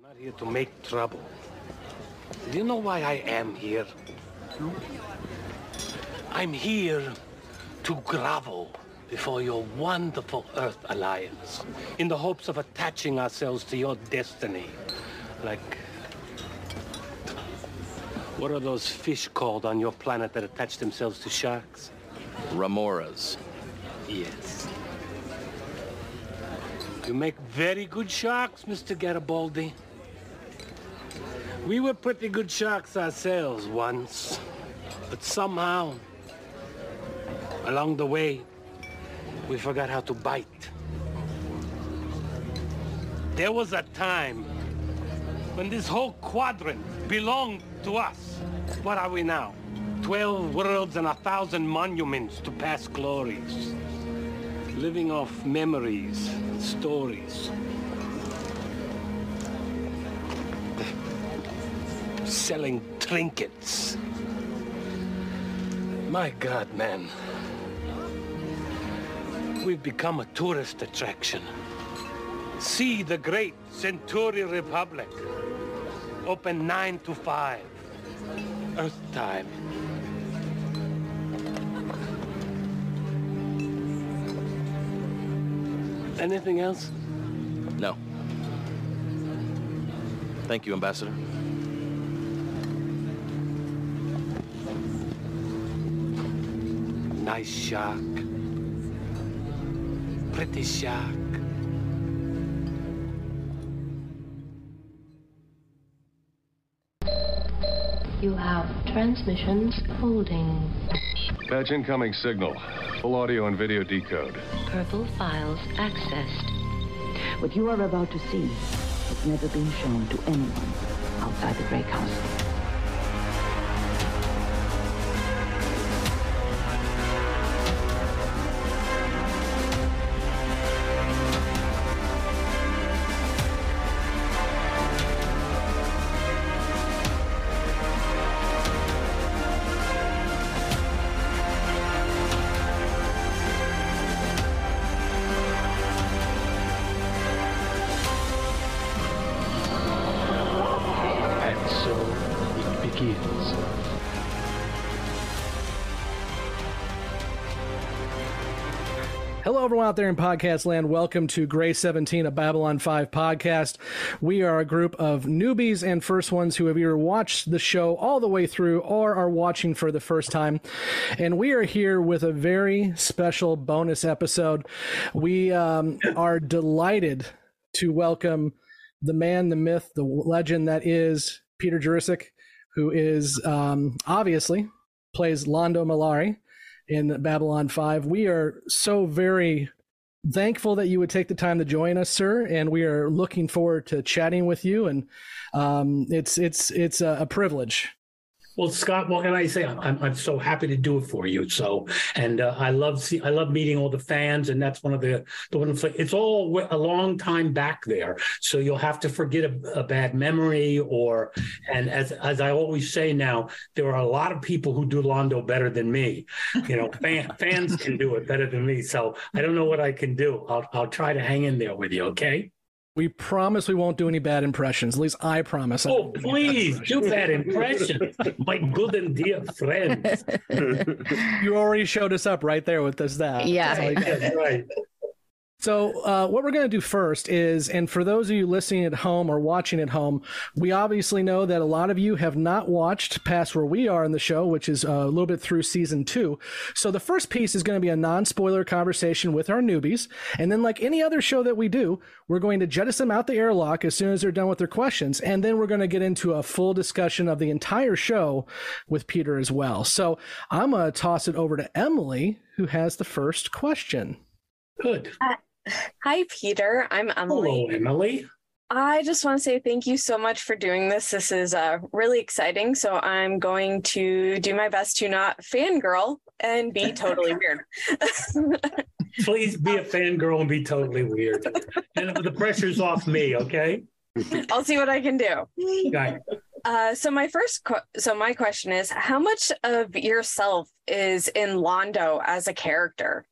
I'm not here to make trouble. Do you know why I am here? No. I'm here to grovel before your wonderful Earth Alliance in the hopes of attaching ourselves to your destiny. Like. What are those fish called on your planet that attach themselves to sharks? Remoras. Yes. You make very good sharks, Mr. Garibaldi. We were pretty good sharks ourselves once, but somehow, along the way, we forgot how to bite. There was a time when this whole quadrant belonged to us. What are we now? Twelve worlds and a thousand monuments to past glories. Living off memories, stories. Selling trinkets. My God, man. We've become a tourist attraction. See the great Centauri Republic. Open 9 to 5. Earth time. Anything else? No. Thank you, Ambassador. Nice shark. Pretty shark. You have transmissions holding. Patch incoming signal. Full audio and video decode. Purple files accessed. What you are about to see has never been shown to anyone outside the Grey Council. Hello, everyone out there in podcast land. Welcome to Grey 17, a Babylon 5 podcast. We are a group of newbies and first ones who have either watched the show all the way through or are watching for the first time. And we are here with a very special bonus episode. We um, are delighted to welcome the man, the myth, the legend that is Peter Jurasik, who is um, obviously plays Londo Mollari in Babylon 5. We are so very thankful that you would take the time to join us, sir, and we are looking forward to chatting with you. And um, it's it's it's a, a privilege. Well, Scott, what can I say? I'm, I'm so happy to do it for you. So, and uh, I love see, I love meeting all the fans, and that's one of the the one. It's all a long time back there, so you'll have to forget a, a bad memory. Or, and as as I always say now, there are a lot of people who do Londo better than me. You know, fan, fans can do it better than me. So I don't know what I can do. I'll I'll try to hang in there with you. Okay. We promise we won't do any bad impressions. At least I promise. I Oh, won't do bad impressions. do that impression, my good and dear friend. You already showed us up right there with this that. Yeah. That's all. That's right. So, uh, what we're going to do first is, and for those of you listening at home or watching at home, we obviously know that a lot of you have not watched past where we are in the show, which is uh, a little bit through season two. So, the first piece is going to be a non spoiler conversation with our newbies. And then, like any other show that we do, we're going to jettison them out the airlock as soon as they're done with their questions. And then we're going to get into a full discussion of the entire show with Peter as well. So, I'm going to toss it over to Emily, who has the first question. Good. Hi, Peter. I'm Emily. Hello, Emily. I just want to say thank you so much for doing this. This is uh, really exciting. So I'm going to do my best to not fangirl and be totally weird. Please be a fangirl and be totally weird. And the pressure's off me, okay? I'll see what I can do. Okay. Uh, so my first, que- so my question is, how much of yourself is in Londo as a character?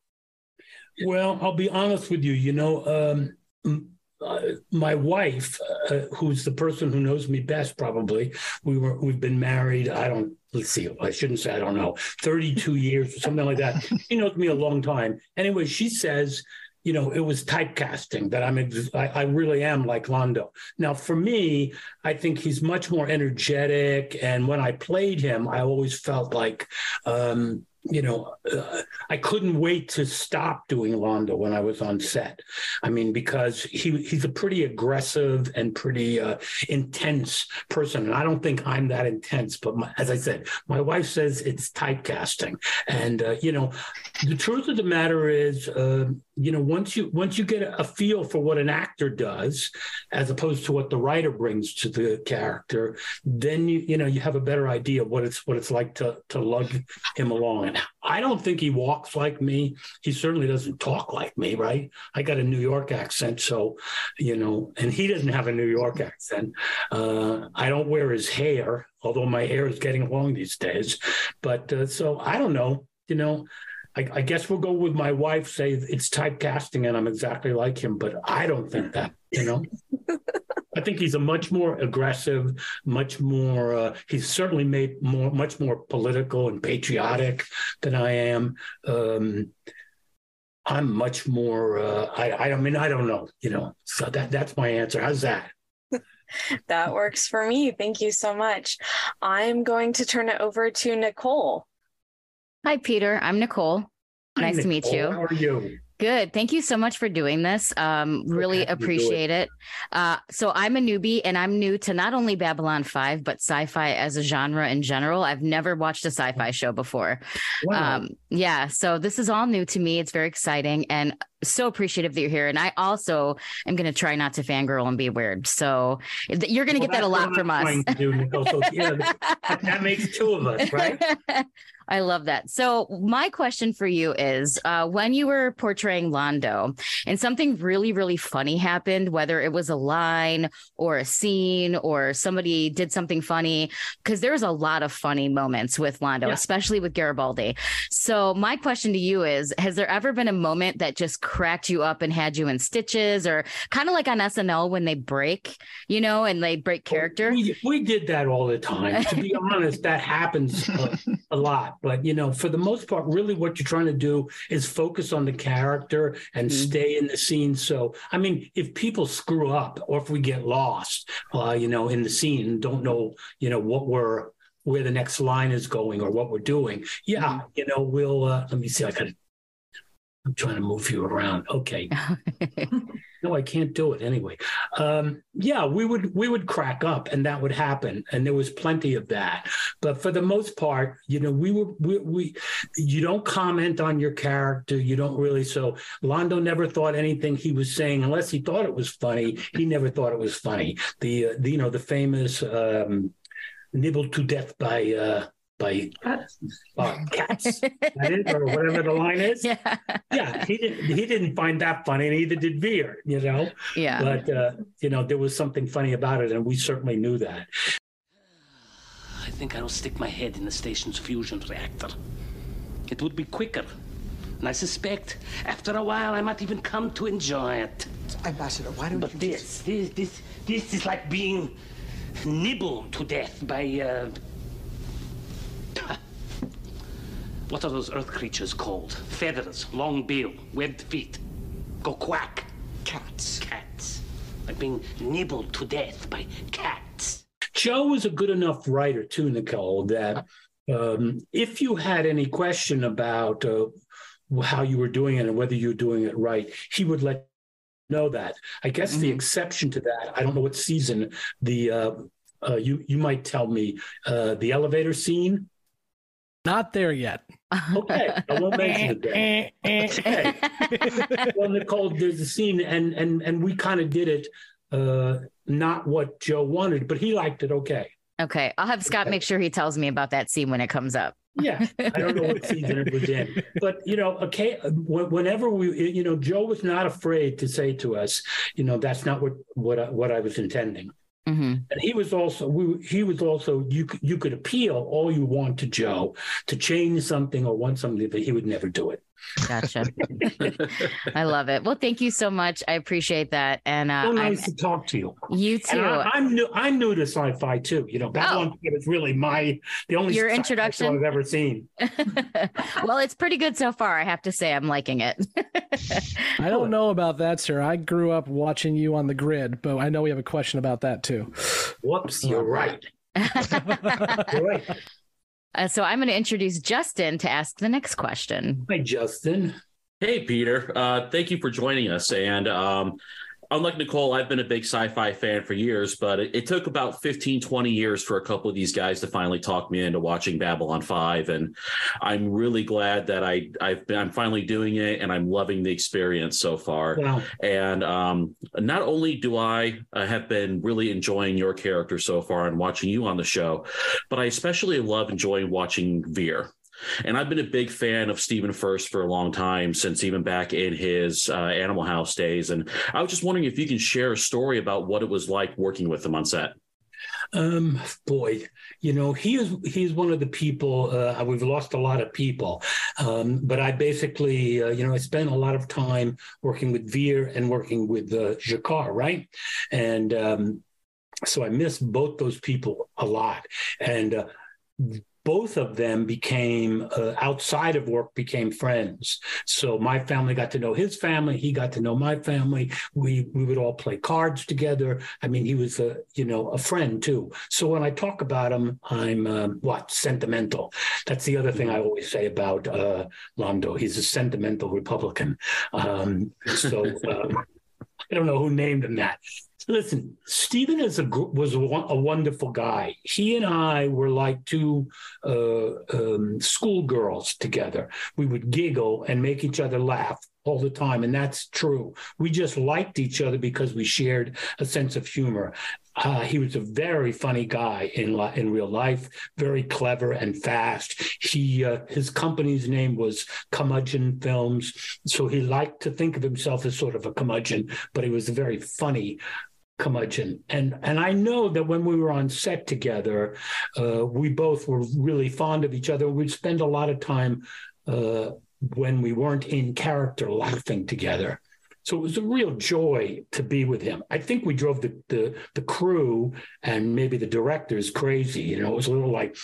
Well, I'll be honest with you. You know, um, uh, my wife, uh, who's the person who knows me best, probably we were we've been married. I don't let's see. I shouldn't say I don't know, thirty two years or something like that. she knows me a long time. Anyway, she says you know, it was typecasting that I'm, I, I, really am like Londo. Now, for me, I think he's much more energetic. And when I played him, I always felt like, um, you know, uh, I couldn't wait to stop doing Londo when I was on set. I mean, because he he's a pretty aggressive and pretty uh, intense person, and I don't think I'm that intense. But my, as I said, my wife says it's typecasting, and uh, you know, the truth of the matter is, uh, you know, once you once you get a feel for what an actor does, as opposed to what the writer brings to the character, then you you know you have a better idea of what it's what it's like to to lug him along. I don't think he walks like me. He certainly doesn't talk like me, right? I got a New York accent, so you know, and he doesn't have a New York accent. Uh, I don't wear his hair, although my hair is getting long these days. But uh, so I don't know. You know, I, I, guess we'll go with my wife. Say it's typecasting, and I'm exactly like him. But I don't think that. You know. I think he's a much more aggressive, much more. Uh, he's certainly made more, much more political and patriotic than I am. Um, I'm much more. Uh, I, I mean, I don't know. You know, so that that's my answer. How's that? that works for me. Thank you so much. I'm going to turn it over to Nicole. Hi, Peter. I'm Nicole. Hi, nice Nicole. to meet you. How are you? Good. Thank you so much for doing this. Um, really appreciate it. Uh, so I'm a newbie and I'm new to not only Babylon 5, but sci-fi as a genre in general. I've never watched a sci-fi show before. Wow. Um, yeah. So this is all new to me. It's very exciting and so appreciative that you're here. And I also am going to try not to fangirl and be weird. So you're going to well, get that a lot from us. Do, so, yeah, that makes two of us, right? I love that. So, my question for you is uh, when you were portraying Londo and something really, really funny happened, whether it was a line or a scene or somebody did something funny, because there's a lot of funny moments with Londo, yeah. especially with Garibaldi. So, my question to you is Has there ever been a moment that just cracked you up and had you in stitches, or kind of like on SNL when they break, you know, and they break character? We, we did that all the time. To be honest, that happens a, a lot. But you know, for the most part, really what you're trying to do is focus on the character and mm-hmm. stay in the scene. So, I mean, if people screw up or if we get lost, uh, you know, in the scene don't know, you know, what we're where the next line is going or what we're doing, yeah, mm-hmm. you know, we'll uh, let me see. I got I'm trying to move you around. Okay. no, I can't do it anyway. Um, yeah, we would we would crack up, and that would happen, and there was plenty of that. But for the most part, you know, we were we, we you don't comment on your character. You don't really. So Londo never thought anything he was saying, unless he thought it was funny. He never thought it was funny. The, uh, the you know the famous um, nibbled to death by. Uh, by cats, uh, cats or whatever the line is. Yeah, yeah. He didn't. He didn't find that funny, and neither did Vir. You know. Yeah. But uh, you know, there was something funny about it, and we certainly knew that. I think I'll stick my head in the station's fusion reactor. It would be quicker. And I suspect after a while I might even come to enjoy it. Ambassador, why don't you but you this, just... this, this, this is like being nibbled to death by uh, what are those earth creatures called? Feathers, long bill, webbed feet. Go quack. Cats. Cats. Like being nibbled to death by cats. Joe was a good enough writer, too, Nicole, that um, if you had any question about uh, how you were doing it and whether you were doing it right, he would let know that. I guess mm-hmm. the exception to that, I don't know what season the uh, uh, you you might tell me uh, the elevator scene not there yet. Okay, I won't mention it. okay. well, Nicole, there's a scene, and and and we kind of did it, uh, not what Joe wanted, but he liked it. Okay. Okay, I'll have Scott okay. make sure he tells me about that scene when it comes up. yeah, I don't know what season it was in, but you know, okay, whenever we, you know, Joe was not afraid to say to us, you know, that's not what what I, what I was intending. Mm-hmm. And he was also we, he was also you you could appeal all you want to Joe to change something or want something, but he would never do it. Gotcha. I love it. Well, thank you so much. I appreciate that. And uh, so nice I'm, to talk to you. You too. And I, am new. I'm new to sci-fi too. You know, Babylon oh, is really my the only your introduction I've ever seen. well, it's pretty good so far. I have to say, I'm liking it. I don't know about that, sir. I grew up watching you on the grid, but I know we have a question about that too. Whoops, you're right. you're right. Uh, so I'm going to introduce Justin to ask the next question. Hi, Justin. Hey, Peter. Uh, thank you for joining us. And um, unlike Nicole, I've been a big sci-fi fan for years, but it, it, took about 15, 20 years for a couple of these guys to finally talk me into watching Babylon 5. And I'm really glad that I, I've been, I'm finally doing it and I'm loving the experience so far. Wow. And um, not only do I uh, have been really enjoying your character so far and watching you on the show, but I especially love enjoying watching Vir. And I've been a big fan of Stephen Furst for a long time, since even back in his uh, Animal House days. And I was just wondering if you can share a story about what it was like working with him on set. Um, boy, you know, he is he's one of the people. Uh, we've lost a lot of people, um, but I basically, uh, you know, I spent a lot of time working with Vir and working with uh, right? And um, so I miss both those people a lot. And uh, both of them became uh, outside of work became friends. So my family got to know his family he got to know my family. We we would all play cards together. I mean he was a you know a friend too. So when i talk about him i'm uh, what? Sentimental. That's the other thing i always say about uh, Londo he's a sentimental republican. Um, so uh, I don't know who named him that, Listen, Stephen is a was a, wonderful guy. He and I were like two uh, um, schoolgirls together. We would giggle and make each other laugh all the time, and that's true. We just liked each other because we shared a sense of humor. Uh, he was a very funny guy in in real life, very clever and fast. He uh, his company's name was Curmudgeon Films, so he liked to think of himself as sort of a curmudgeon, but he was a very funny curmudgeon. And and I know that when we were on set together, uh, we both were really fond of each other. We'd spend a lot of time uh, when we weren't in character laughing together. So it was a real joy to be with him. I think we drove the, the the crew and maybe the directors crazy. You know, it was a little like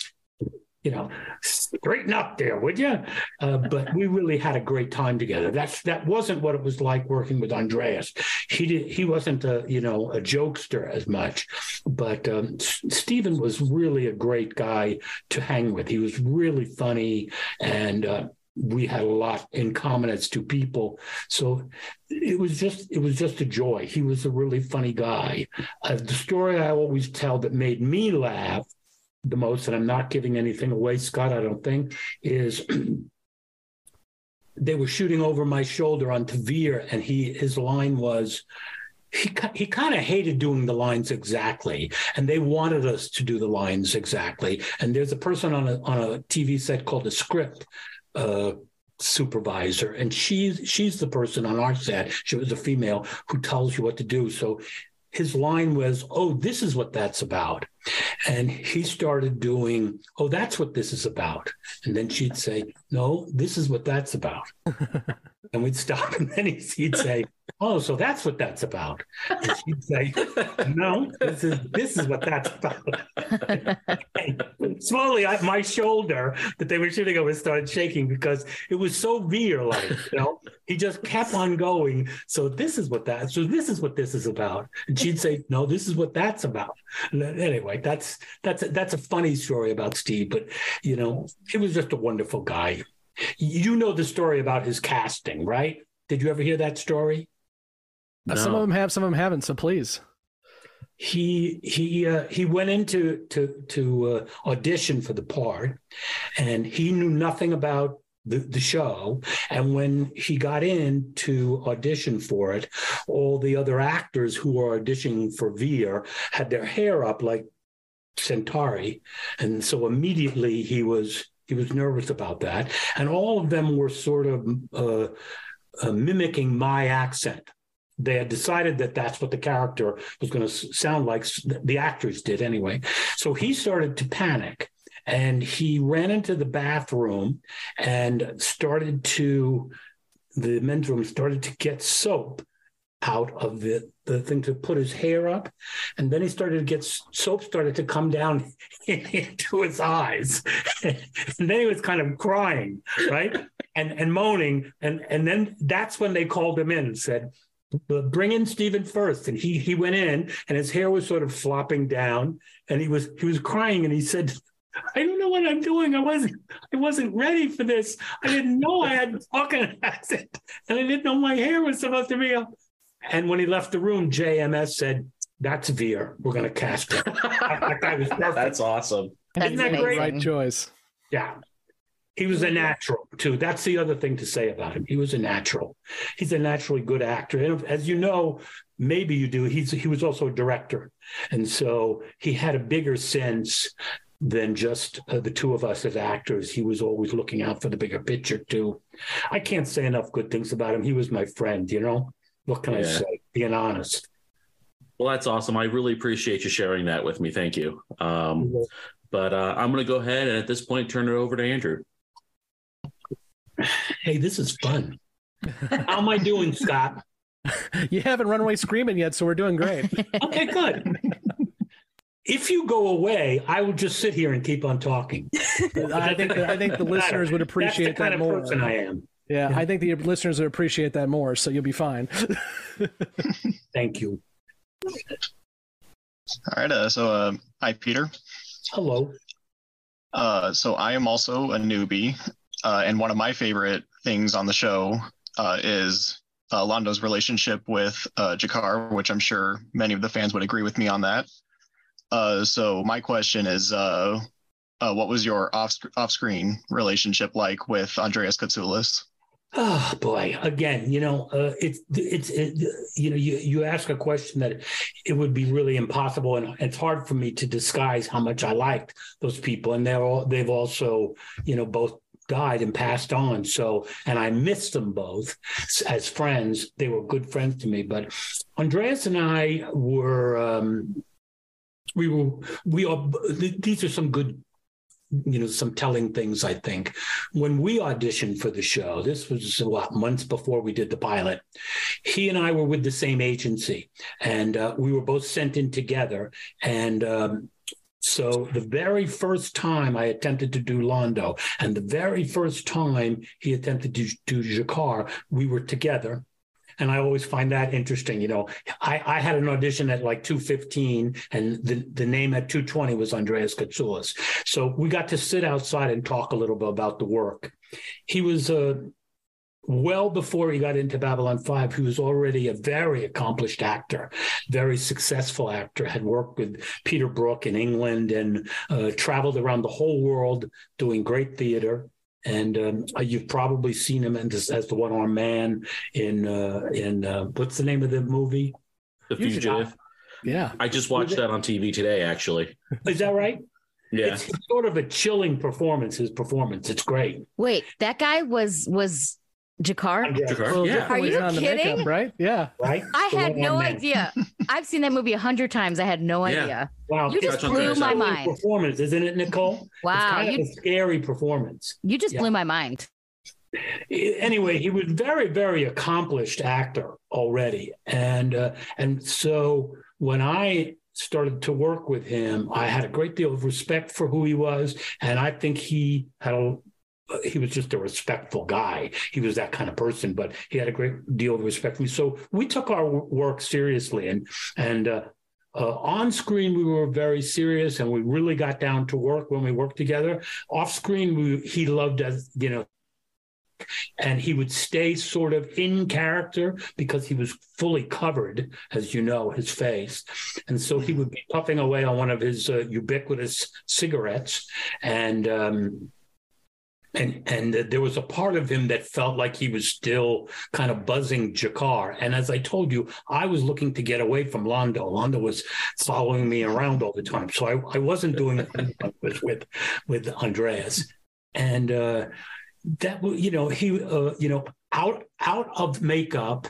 you know, straighten up there, would you? Uh, but we really had a great time together. That's that wasn't what it was like working with Andreas. He did he wasn't a you know a jokester as much, but um, Stephen was really a great guy to hang with. He was really funny and. Uh, we had a lot in common as two people so it was just it was just a joy he was a really funny guy uh, the story i always tell that made me laugh the most, and I'm not giving anything away, Scott, I don't think, is they were shooting over my shoulder on Tavir, and he his line was he he kind of hated doing the lines exactly, and they wanted us to do the lines exactly. And there's a person on a on a TV set called a script. Uh, supervisor and she's she's the person on our set she was a female who tells you what to do so his line was, Oh, this is what that's about. And he started doing, Oh, that's what this is about. And then she'd say, No, this is what that's about. and we'd stop. And then he'd say, Oh, so that's what that's about. And she'd say, No, this is this is what that's about. slowly, I, my shoulder that they were shooting over started shaking because it was so Vir like. You know, he just kept on going. So this is what that. So this is what this is about. And she'd say, No, this is what that's about. Anyway, that's that's a, that's a funny story about Steve, but you know, he was just a wonderful guy. You know the story about his casting, right? Did you ever hear that story? No. Some of them have, some of them haven't. So please. He he uh, he went into to to uh, audition for the part, and he knew nothing about the, the show. And when he got in to audition for it, all the other actors who were auditioning for Vir had their hair up like Centauri, and so immediately he was he was nervous about that. And all of them were sort of uh, uh, mimicking my accent they had decided that that's what the character was going to sound like the actors did anyway so he started to panic and he ran into the bathroom and started to the men's room started to get soap out of the, the thing to put his hair up. And then he started to get soap started to come down into his eyes. and then he was kind of crying, right? and and moaning. And and then that's when they called him in and said, bring in Stephen Furst. And he he went in and his hair was sort of flopping down and he was he was crying and he said, I don't know what I'm doing. I wasn't I wasn't ready for this. I didn't know I had fucking acid. And I didn't know my hair was supposed to be up. And when he left the room, JMS said, That's Vir. We're gonna cast him. that was perfect. That's awesome. Isn't that great? Right choice. Yeah. He was a natural too. That's the other thing to say about him. He was a natural. He's a naturally good actor. And as you know, maybe you do, he's he was also a director. And so he had a bigger sense than just uh, the two of us as actors. He was always looking out for the bigger picture too. I can't say enough good things about him. He was my friend, you know. What can I say? Being honest. Well, that's awesome. I really appreciate you sharing that with me. Thank you. Um, but uh, I'm going to go ahead and at this point turn it over to Andrew. Hey, this is fun. How am I doing, Scott? You haven't run away screaming yet, so we're doing great. Okay, good. If you go away, I will just sit here and keep on talking. I think I think the listeners would appreciate That's the kind that of more. person I am. Yeah, I think the listeners would appreciate that more, so you'll be fine. Thank you. All right. Uh, so, uh, hi, Peter. Hello. Uh, so, I am also a newbie, uh, and one of my favorite things on the show uh, is uh, Londo's relationship with uh, G'Kar, which I'm sure many of the fans would agree with me on that. Uh, so, my question is, uh, uh, what was your off off-screen relationship like with Andreas Katsulas? Oh boy! Again, you know, uh, it's it's it, you know, you you ask a question that it would be really impossible, and it's hard for me to disguise how much I liked those people, and they're all they've also you know both died and passed on. So, and I miss them both as friends. They were good friends to me. But Andreas and I were um, we were we are. These are some good you know some telling things i think when we auditioned for the show this was what months before we did the pilot he and i were with the same agency and uh, we were both sent in together and um, so the very first time I attempted to do Londo, and the very first time he attempted to do G'Kar, we were together. And I always find that interesting. You know, I, I had an audition at like 215 and the, the name at 220 was Andreas Katsulas. So we got to sit outside and talk a little bit about the work. He was uh, well before he got into Babylon 5, he was already a very accomplished actor, very successful actor, had worked with Peter Brook in England and uh, traveled around the whole world doing great theater. And um, you've probably seen him as, as the one-armed man in uh, in uh, what's the name of the movie? The You Fugitive. Yeah. I just watched that on TV today, actually. Is that right? Yeah. It's sort of a chilling performance. His performance, it's great. Wait, that guy was was G'Kar? Well, yeah. Are you on the kidding? makeup, right? Yeah. Right? I The had no man. idea. I've seen that movie a hundred times. I had no Yeah. idea. Wow, You just blew my chilling mind. Performance, isn't it, Nicole? Wow, it's kind you- of a scary performance. You just Yeah. blew my mind. anyway, he was very, very accomplished actor already, and uh, and so when I started to work with him, I had a great deal of respect for who he was, and I think he had a. He was just a respectful guy. He was that kind of person, but he had a great deal of respect for me. So we took our work seriously, and and uh, uh, on screen, we were very serious and we really got down to work when we worked together. Off screen, we, he loved us, you know, and he would stay sort of in character because he was fully covered, as you know, his face. And so he would be puffing away on one of his uh, ubiquitous cigarettes. And, um, and and there was a part of him that felt like he was still kind of buzzing G'Kar. And as I told you, I was looking to get away from Londo. Londo was following me around all the time, so I, I wasn't doing it was with with Andreas. And uh, that you know he uh, you know out out of makeup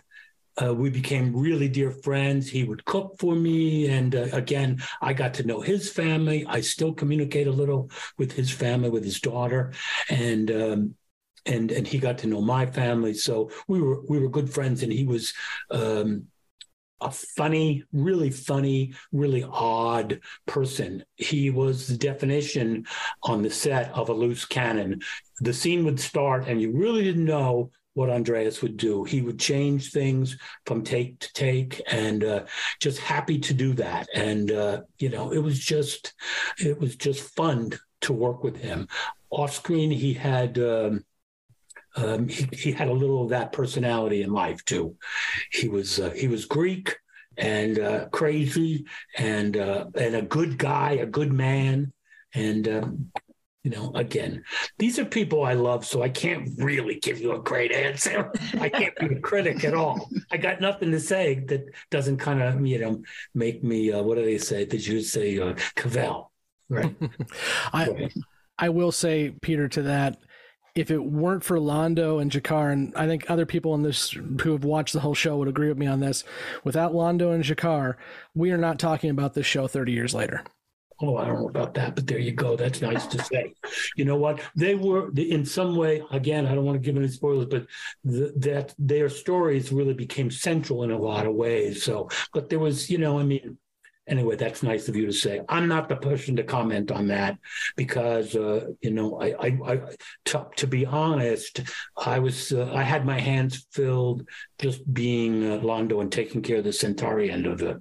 uh, we became really dear friends. He would cook for me. And uh, again, I got to know his family. I still communicate a little with his family, with his daughter. And, um, and and he got to know my family, so we were we were good friends. And he was um, a funny, really funny, really odd person. He was the definition on the set of a loose cannon. The scene would start, and you really didn't know what Andreas would do. He would change things from take to take, and uh, just happy to do that. And uh, you know, it was just, it was just fun to work with him. Off screen, he had. Um, um, he, he, had a little of that personality in life too. He was uh, he was Greek and uh, crazy and uh, and a good guy, a good man, and um, you know, again, these are people I love, so I can't really give you a great answer. I can't be a critic at all. I got nothing to say that doesn't kind of you know make me uh, what do they say? Did you say uh, kvell? Right. I I will say, Peter, to that if it weren't for Londo and G'Kar, and I think other people in this who have watched the whole show would agree with me on this, without Londo and G'Kar, we are not talking about this show 30 years later. Oh, I don't know about that, but there you go. That's nice to say. You know what? They were in some way. Again, I don't want to give any spoilers, but the, that their stories really became central in a lot of ways. So, but there was, you know, I mean, anyway, that's nice of you to say. I'm not the person to comment on that because, uh, you know, I, I, I to, to, be honest, I was, uh, I had my hands filled just being uh, Londo and taking care of the Centauri end of the,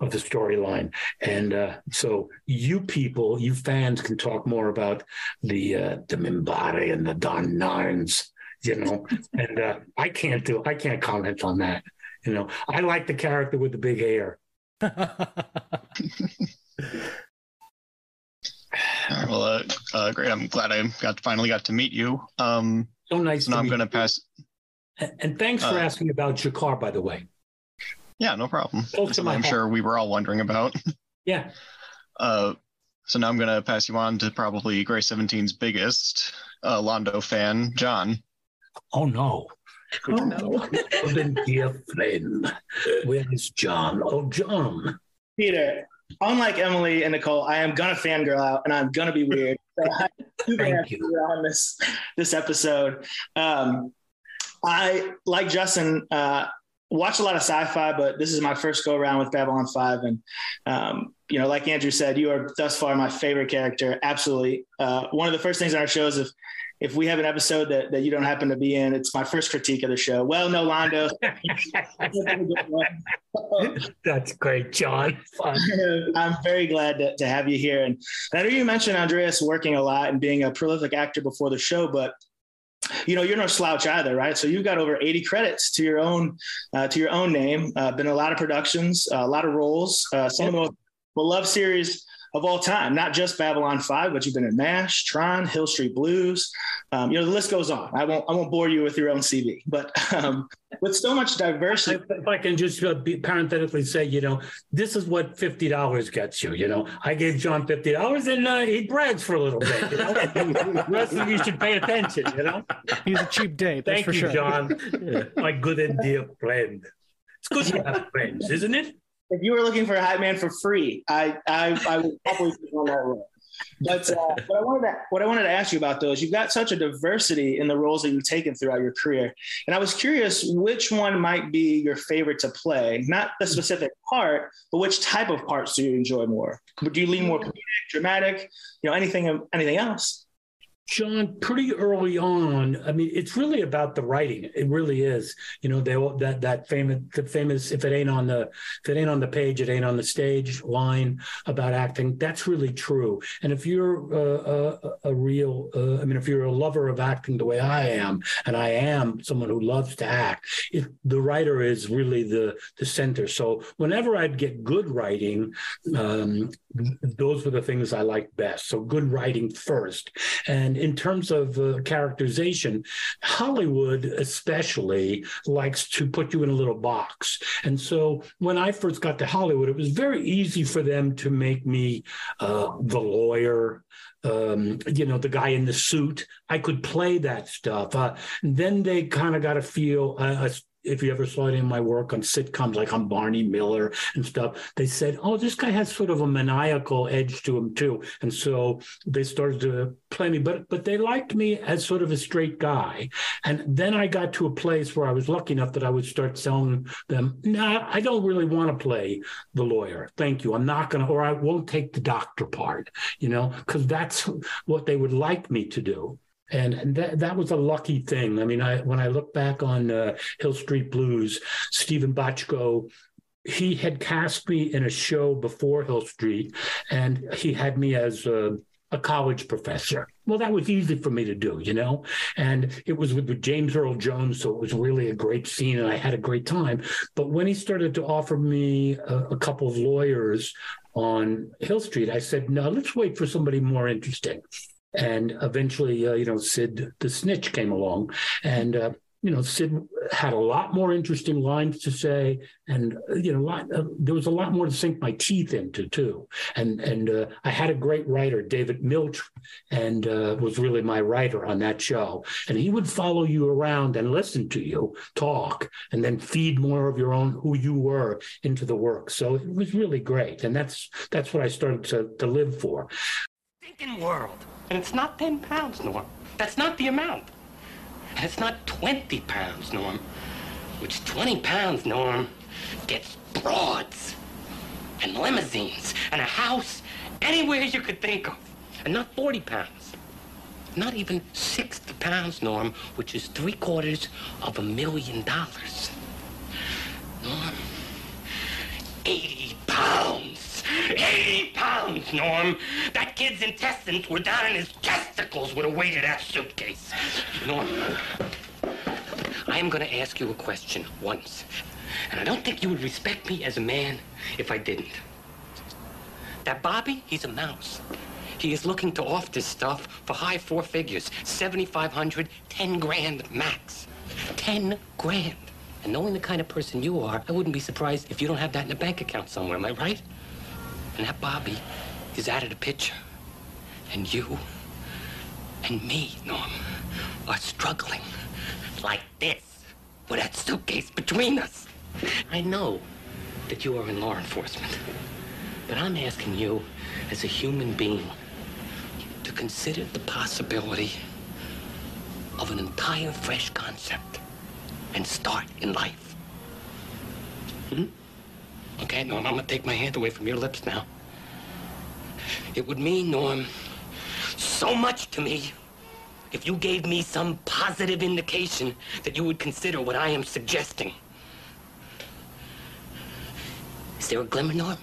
of the storyline. And uh, so you people, you fans can talk more about the, uh, the Minbari and the Don Narns, you know, and uh, I can't do, I can't comment on that. You know, I like the character with the big hair well, uh, uh, great. I'm glad I got finally got to meet you. Um, so nice. So now I'm going to pass. And thanks for uh, asking about G'Kar, by the way. Yeah, no problem. I'm heart. sure we were all wondering about. Yeah. Uh, so now I'm going to pass you on to probably Grey 17's biggest uh, Londo fan, John. Oh no. Oh, no. then, dear friend, where is John? Oh, John. Peter, unlike Emily and Nicole, I am gonna fangirl out and I'm gonna be weird. Thank you. on this this episode. Um, I like Justin. Uh, watch a lot of sci-fi, but this is my first go around with Babylon Five, and um, you know, like Andrew said, you are thus far my favorite character. Absolutely, uh, one of the first things on our shows if if we have an episode that, that you don't happen to be in, it's my first critique of the show. Well, no, Londo. That's great, John. I'm very glad to, to have you here. And I know you mentioned Andreas working a lot and being a prolific actor before the show, but you know you're no slouch either right? So you've got over 80 credits to your own uh, to your own name. Uh, been a lot of productions uh, a lot of roles uh, some of the most beloved series of all time, not just Babylon 5, but you've been in MASH, Tron, Hill Street Blues. Um, you know, the list goes on. I won't, I won't bore you with your own CV, but um, with so much diversity. If I can just uh, be parenthetically say, you know, this is what $50 gets you. You know, I gave John $50 and uh, he brags for a little bit. You know? the rest of you should pay attention, you know? He's a cheap date. Thank you, sure. John. My good and dear friend. It's good to have friends, isn't it? If you were looking for a hype man for free, I I, I would probably be on that road. But uh, what I wanted to what I wanted to ask you about though is you've got such a diversity in the roles that you've taken throughout your career, and I was curious which one might be your favorite to play. Not the specific part, but which type of parts do you enjoy more? Do you lean more comedic, dramatic, you know, anything anything else? John, pretty early on, I mean, it's really about the writing. It really is. You know, they that that famous the famous if it ain't on the if it ain't on the page, it ain't on the stage line about acting. That's really true. And if you're a, a, real, uh, I mean, if you're a lover of acting the way I am, and I am someone who loves to act, it, the writer is really the the center. So whenever I'd get good writing, um, those were the things I liked best. So good writing first, and and in terms of uh, characterization, Hollywood especially likes to put you in a little box. And so when I first got to Hollywood, it was very easy for them to make me uh, the lawyer, um, you know, the guy in the suit. I could play that stuff. Uh, then they kind of got to feel uh, if you ever saw any of my work on sitcoms like on Barney Miller and stuff, they said, "Oh, this guy has sort of a maniacal edge to him too," and so they started to play me. But but they liked me as sort of a straight guy, and then I got to a place where I was lucky enough that I would start telling them, "Nah, I don't really want to play the lawyer. Thank you. I'm not to, or I won't take the doctor part, you know, because that's what they would like me to do." And that, that was a lucky thing. I mean, I when I look back on uh, Hill Street Blues, Steven Bochco, he had cast me in a show before Hill Street, and he had me as a, a college professor. Well, that was easy for me to do, you know, and it was with James Earl Jones, so it was really a great scene, and I had a great time. But when he started to offer me a, a couple of lawyers on Hill Street, I said, "No, let's wait for somebody more interesting." And eventually, uh, you know, Sid the Snitch came along, and uh, you know, Sid had a lot more interesting lines to say, and uh, you know, lot, uh, there was a lot more to sink my teeth into too. And and uh, I had a great writer, David Milch, and uh, was really my writer on that show. And he would follow you around and listen to you talk, and then feed more of your own who you were into the work. So it was really great, and that's that's what I started to to live for. Thinking world. And it's not 10 pounds, Norm. That's not the amount. And it's not 20 pounds, Norm. Which 20 pounds, Norm, gets broads and limousines and a house anywhere you could think of. And not 40 pounds. Not even 60 pounds, Norm, which is three quarters of a million dollars. Norm, 80 pounds. 80 pounds, Norm. That kid's intestines were down in his testicles with a weight of that suitcase. Norm, I am going to ask you a question once. And I don't think you would respect me as a man if I didn't. That Bobby, he's a mouse. He is looking to off this stuff for high four figures. 7,500, 10 grand max. 10 grand. And knowing the kind of person you are, I wouldn't be surprised if you don't have that in a bank account somewhere. Am I right? And that Bobby is out of the picture. And you and me, Norm, are struggling like this with that suitcase between us. I know that you are in law enforcement, but I'm asking you as a human being to consider the possibility of an entire fresh concept and start in life. Hmm? Okay, Norm, I'm gonna take my hand away from your lips now. It would mean, Norm, so much to me if you gave me some positive indication that you would consider what I am suggesting. Is there a glimmer, Norm?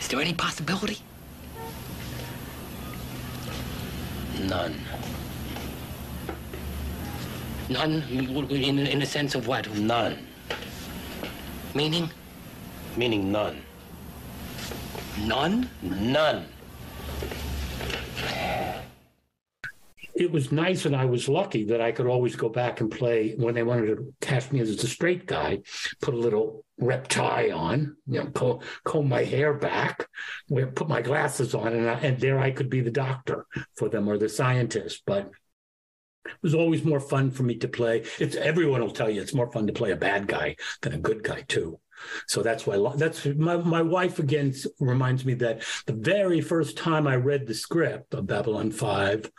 Is there any possibility? None. None in, in the sense of what? None. Meaning? Meaning none. None? None. it was nice and I was lucky that I could always go back and play when they wanted to cast me as a straight guy, put a little rep tie on, you know, comb, comb my hair back, put my glasses on, and, I, and there I could be the doctor for them or the scientist. But it was always more fun for me to play. It's everyone will tell you it's more fun to play a bad guy than a good guy too. So that's why that's my, my wife again reminds me that the very first time I read the script of Babylon 5,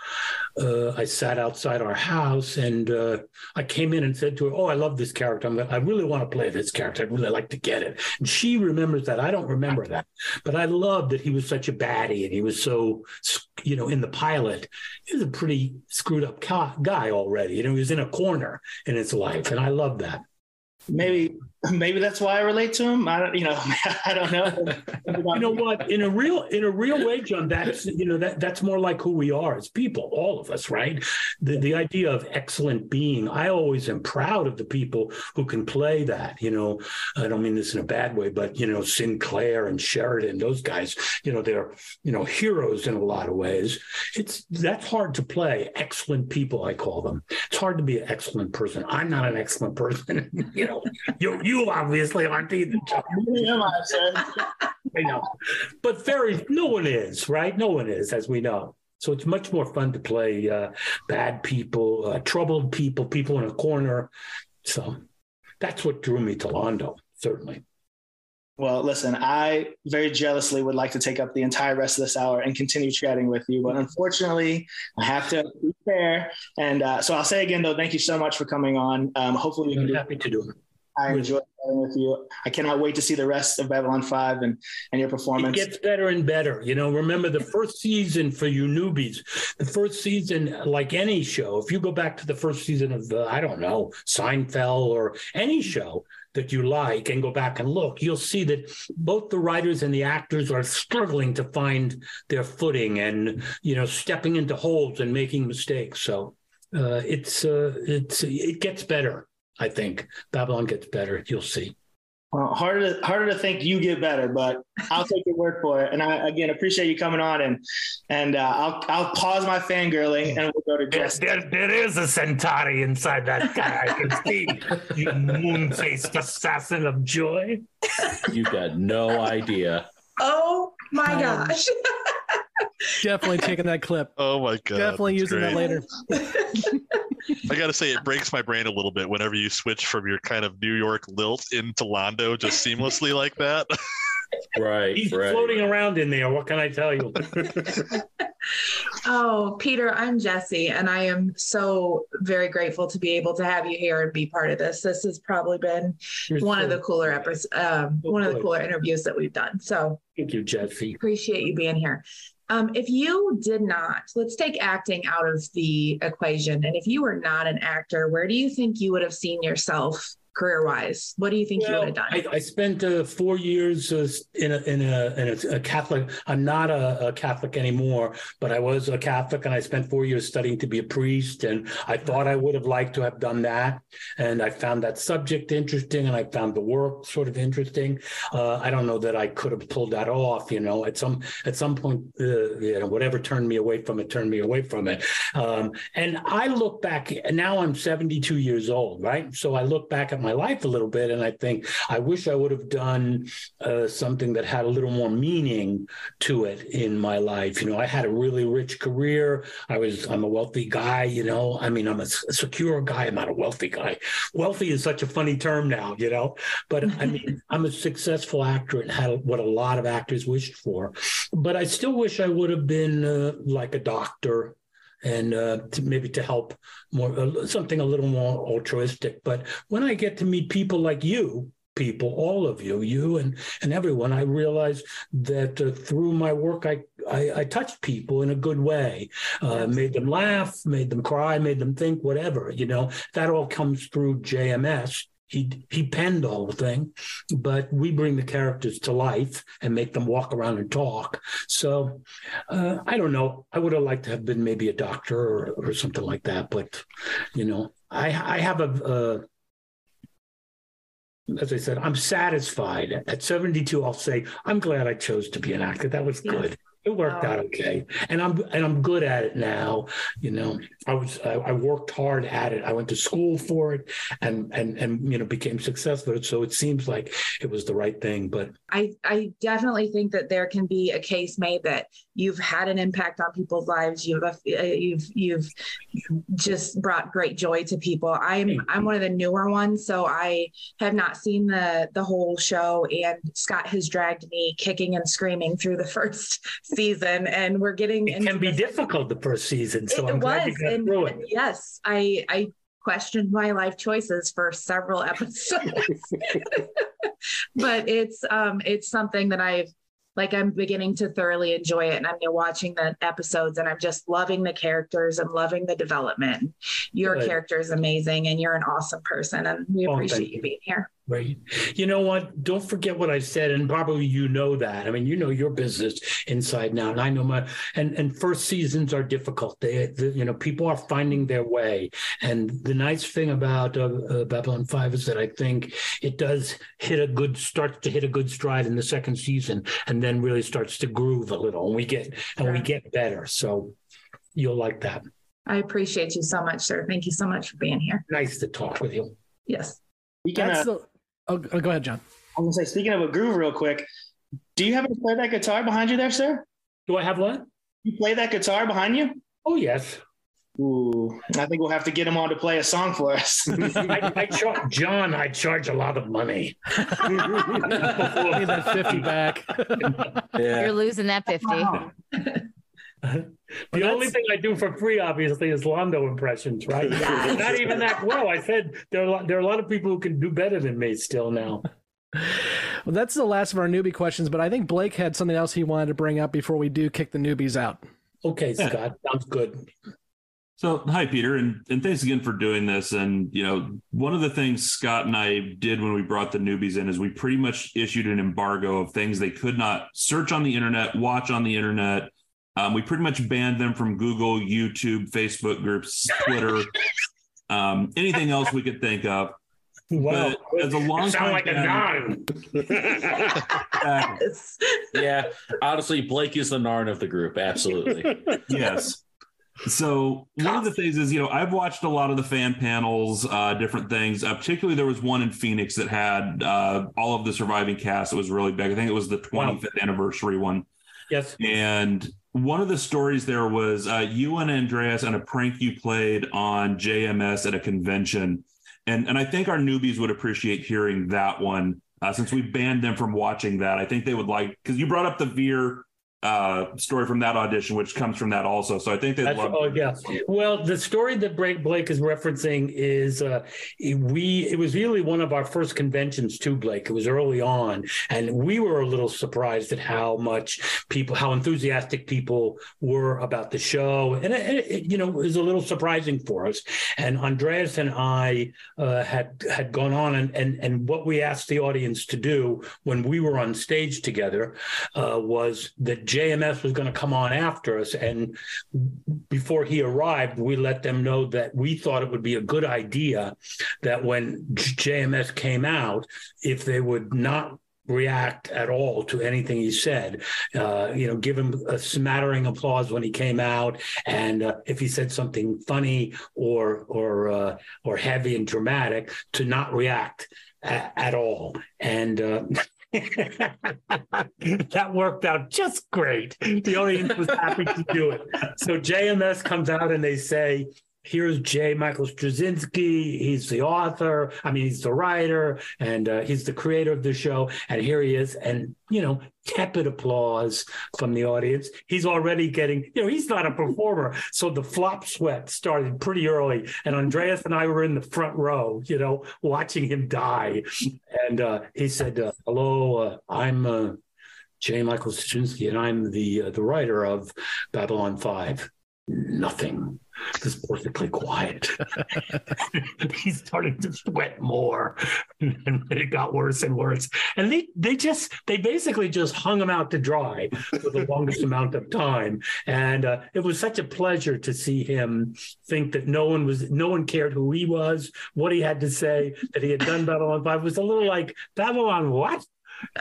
uh, I sat outside our house and uh, I came in and said to her, Oh, I love this character. I'm, I really want to play this character. I'd really like to get it. And she remembers that. I don't remember that. But I love that he was such a baddie and he was so, you know, in the pilot, he was a pretty screwed up guy already. You know, he was in a corner in his life. And I love that maybe maybe that's why I relate to him. I don't, you know, I don't know. you know what? In a real, in a real way, John, that's you know that that's more like who we are as people, all of us, right? The the idea of excellent being. I always am proud of the people who can play that. You know, I don't mean this in a bad way, but you know, Sinclair and Sheridan, those guys, you know, they're you know heroes in a lot of ways. It's that's hard to play. Excellent people, I call them. It's hard to be an excellent person. I'm not an excellent person. you know, you you obviously aren't either. I sir? I know, but very no one is right. No one is, as we know. So it's much more fun to play uh, bad people, uh, troubled people, people in a corner. So that's what drew me to Londo, certainly. Well, listen, I very jealously would like to take up the entire rest of this hour and continue chatting with you, but unfortunately, I have to be fair. And uh, so I'll say again, though, thank you so much for coming on. Um, hopefully, we can I'm do happy to do it. I enjoyed chatting with you. I cannot wait to see the rest of Babylon 5 and, and your performance. It gets better and better. You know, remember the first season for you newbies, the first season, like any show, if you go back to the first season of, uh, I don't know, Seinfeld or any show that you like and go back and look, you'll see that both the writers and the actors are struggling to find their footing and, you know, stepping into holes and making mistakes. So uh, it's, uh, it's, it gets better. I think Babylon gets better. You'll see. Well, harder to, harder to think you get better, but I'll take your word for it. And I again appreciate you coming on and and uh, I'll I'll pause my fangirling and we'll go to There, Jess. there, there is a Centauri inside that guy. I can see you moon-faced assassin of joy. You've got no idea. Oh my Um, gosh. Definitely taking that clip. Oh my god! Definitely that's using that later. I gotta say, it breaks my brain a little bit whenever you switch from your kind of New York lilt into Londo just seamlessly like that. Right, He's right. floating around in there. What can I tell you? Oh, Peter, I'm Jesse, and I am so very grateful to be able to have you here and be part of this. This has probably been You're one of the cooler episodes, um, one of the cooler interviews that we've done. So Thank you, Jesse. appreciate you being here. Um, if you did not, let's take acting out of the equation, and if you were not an actor, where do you think you would have seen yourself career wise? What do you think you would have done? I, I spent uh, four years uh, in a in a, in a, a Catholic. I'm not a, a Catholic anymore, but I was a Catholic, and I spent four years studying to be a priest. And I thought I would have liked to have done that, and I found that subject interesting, and I found the work sort of interesting. Uh, I don't know that I could have pulled that off. You know, at some at some point, uh, you know, whatever turned me away from it turned me away from it. Um, and I look back, and now I'm 72 years old, right? So I look back at my life a little bit, and I think I wish I would have done uh, something that had a little more meaning to it in my life. You know, I had a really rich career. I was, I'm a wealthy guy. You know, I mean, I'm a secure guy. I'm not a wealthy guy. Wealthy is such a funny term now, you know. But I mean, I'm a successful actor and had what a lot of actors wished for. But I still wish I would have been uh, like a doctor and uh, to maybe to help more uh, something a little more altruistic. But when I get to meet people like you, people, all of you, you and and everyone, I realize that uh, through my work, I, I I touched people in a good way, uh, made them laugh, made them cry, made them think, whatever. You know, that all comes through JMS. He he penned all the thing, but we bring the characters to life and make them walk around and talk. So uh, I don't know. I would have liked to have been maybe a doctor or, or something like that, but you know, I I have a. Uh, as I said, I'm satisfied. At 72, I'll say I'm glad I chose to be an actor. That was good. It worked out okay, and I'm and I'm good at it now. You know, I was I, I worked hard at it. I went to school for it, and and and you know became successful. So it seems like it was the right thing. But I, I definitely think that there can be a case made that you've had an impact on people's lives. You've uh, you've you've just brought great joy to people. I'm I'm one of the newer ones, so I have not seen the the whole show. And Scott has dragged me kicking and screaming through the first season, and we're getting it can be difficult the first season. So it I'm glad you was, and it. yes, I I questioned my life choices for several episodes, but it's um it's something that I've like I'm beginning to thoroughly enjoy it, and I'm watching the episodes, and I'm just loving the characters and loving the development. Your Good. character is amazing, and you're an awesome person, and we Oh, appreciate you you. being here. Right. You know what? Don't forget what I said, and probably you know that. I mean, you know your business inside now, and I know my. And and first seasons are difficult. They, the, you know, people are finding their way. And the nice thing about uh, uh, Babylon Five is that I think it does hit a good starts to hit a good stride in the second season, and then really starts to groove a little, and we get and we get better. So you'll like that. I appreciate you so much, sir. Thank you so much for being here. Nice to talk with you. Yes. Speaking That's of, the. Oh, go ahead, John. I'm gonna say, speaking of a groove, real quick, do you happen to play that guitar behind you there, sir? Do I have what? you play that guitar behind you? Oh yes. Ooh, I think we'll have to get him on to play a song for us. I, I char- John, I charge a lot of money. Need that 50 back. You're losing that 50. The only thing I do for free, obviously, is Londo impressions, right? Yes. Not even that well. I said there are, a lot, there are a lot of people who can do better than me still now. Well, that's the last of our newbie questions, but I think Blake had something else he wanted to bring up before we do kick the newbies out. Okay, Scott, sounds good. So, hi, Peter, and, and thanks again for doing this. And, you know, one of the things Scott and I did when we brought the newbies in is we pretty much issued an embargo of things they could not search on the internet, watch on the internet. Um, we pretty much banned them from Google, YouTube, Facebook groups, Twitter, um, anything else we could think of. Wow. But as a long sound time like a Narn. yeah, honestly, Blake is the Narn of the group. Absolutely. yes. So one of the things is, you know, I've watched a lot of the fan panels, uh, different things. Uh, particularly, there was one in Phoenix that had uh, all of the surviving cast. It was really big. I think it was the 25th anniversary one. Yes. And one of the stories there was uh, you and Andreas and a prank you played on JMS at a convention, and and I think our newbies would appreciate hearing that one uh, since we banned them from watching that. I think they would like because you brought up the Vir uh, story from that audition, which comes from that also. So I think they'd That's, love. oh yeah. Well, the story that Blake Blake is referencing is uh, we. It was really one of our first conventions too, Blake. It was early on, and we were a little surprised at how much people, how enthusiastic people were about the show, and it, it, you know, it was a little surprising for us. And Andreas and I uh, had had gone on, and and and what we asked the audience to do when we were on stage together uh, was that JMS was going to come on after us, and before he arrived, we let them know that we thought it would be a good idea that when JMS came out, if they would not react at all to anything he said. Uh, you know, give him a smattering applause when he came out, and uh, if he said something funny or or uh, or heavy and dramatic, to not react a- at all. And uh, that worked out just great. The audience was happy to do it. So JMS comes out and they say, Here's J. Michael Straczynski. He's the author. I mean, he's the writer and uh, he's the creator of the show. And here he is. And, you know, tepid applause from the audience. He's already getting, you know, he's not a performer. So the flop sweat started pretty early. And Andreas and I were in the front row, you know, watching him die. And uh, he said, uh, Hello, uh, I'm uh, J. Michael Straczynski, and I'm the uh, the writer of Babylon 5. Nothing. Just perfectly quiet. he started to sweat more, and it got worse and worse. And they they just they basically just hung him out to dry for the longest amount of time. And uh, it was such a pleasure to see him think that no one was no one cared who he was, what he had to say, that he had done Babylon Five. It was a little like Babylon what?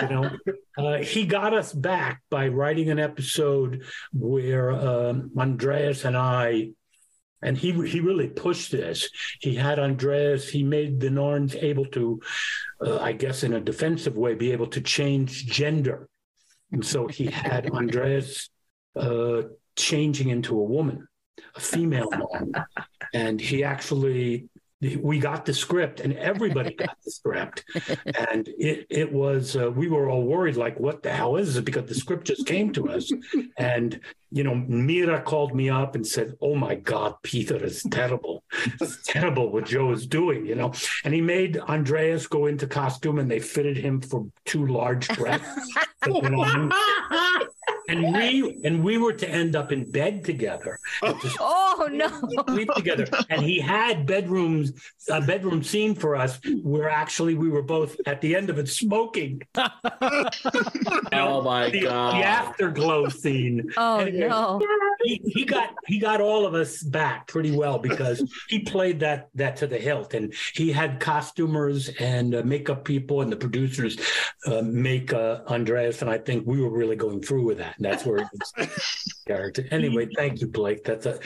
you know uh, he got us back by writing an episode where um, andreas and i and he he really pushed this. He had andreas he made the Narns able to uh, i guess in a defensive way be able to change gender. And so he had andreas uh, changing into a woman a female Narn. And he actually we got the script and everybody got the script. And it it was uh, we were all worried like what the hell is it? Because the script just came to us. And you know mira called me up and said oh my god peter is terrible. It's terrible what joe is doing you know. And he made andreas go into costume and they fitted him for two large breasts. And we and we were to end up in bed together. Oh, oh no. sleep together. And he had bedrooms a bedroom scene for us where actually we were both at the end of it smoking. Oh my the, god. the afterglow scene. Oh, Anyway, no. he, he got he got all of us back pretty well because he played that that to the hilt and he had costumers and uh, makeup people and the producers uh, make uh, andreas and i think we were really going through with that. And that's where it was character. Anyway thank you blake. That's a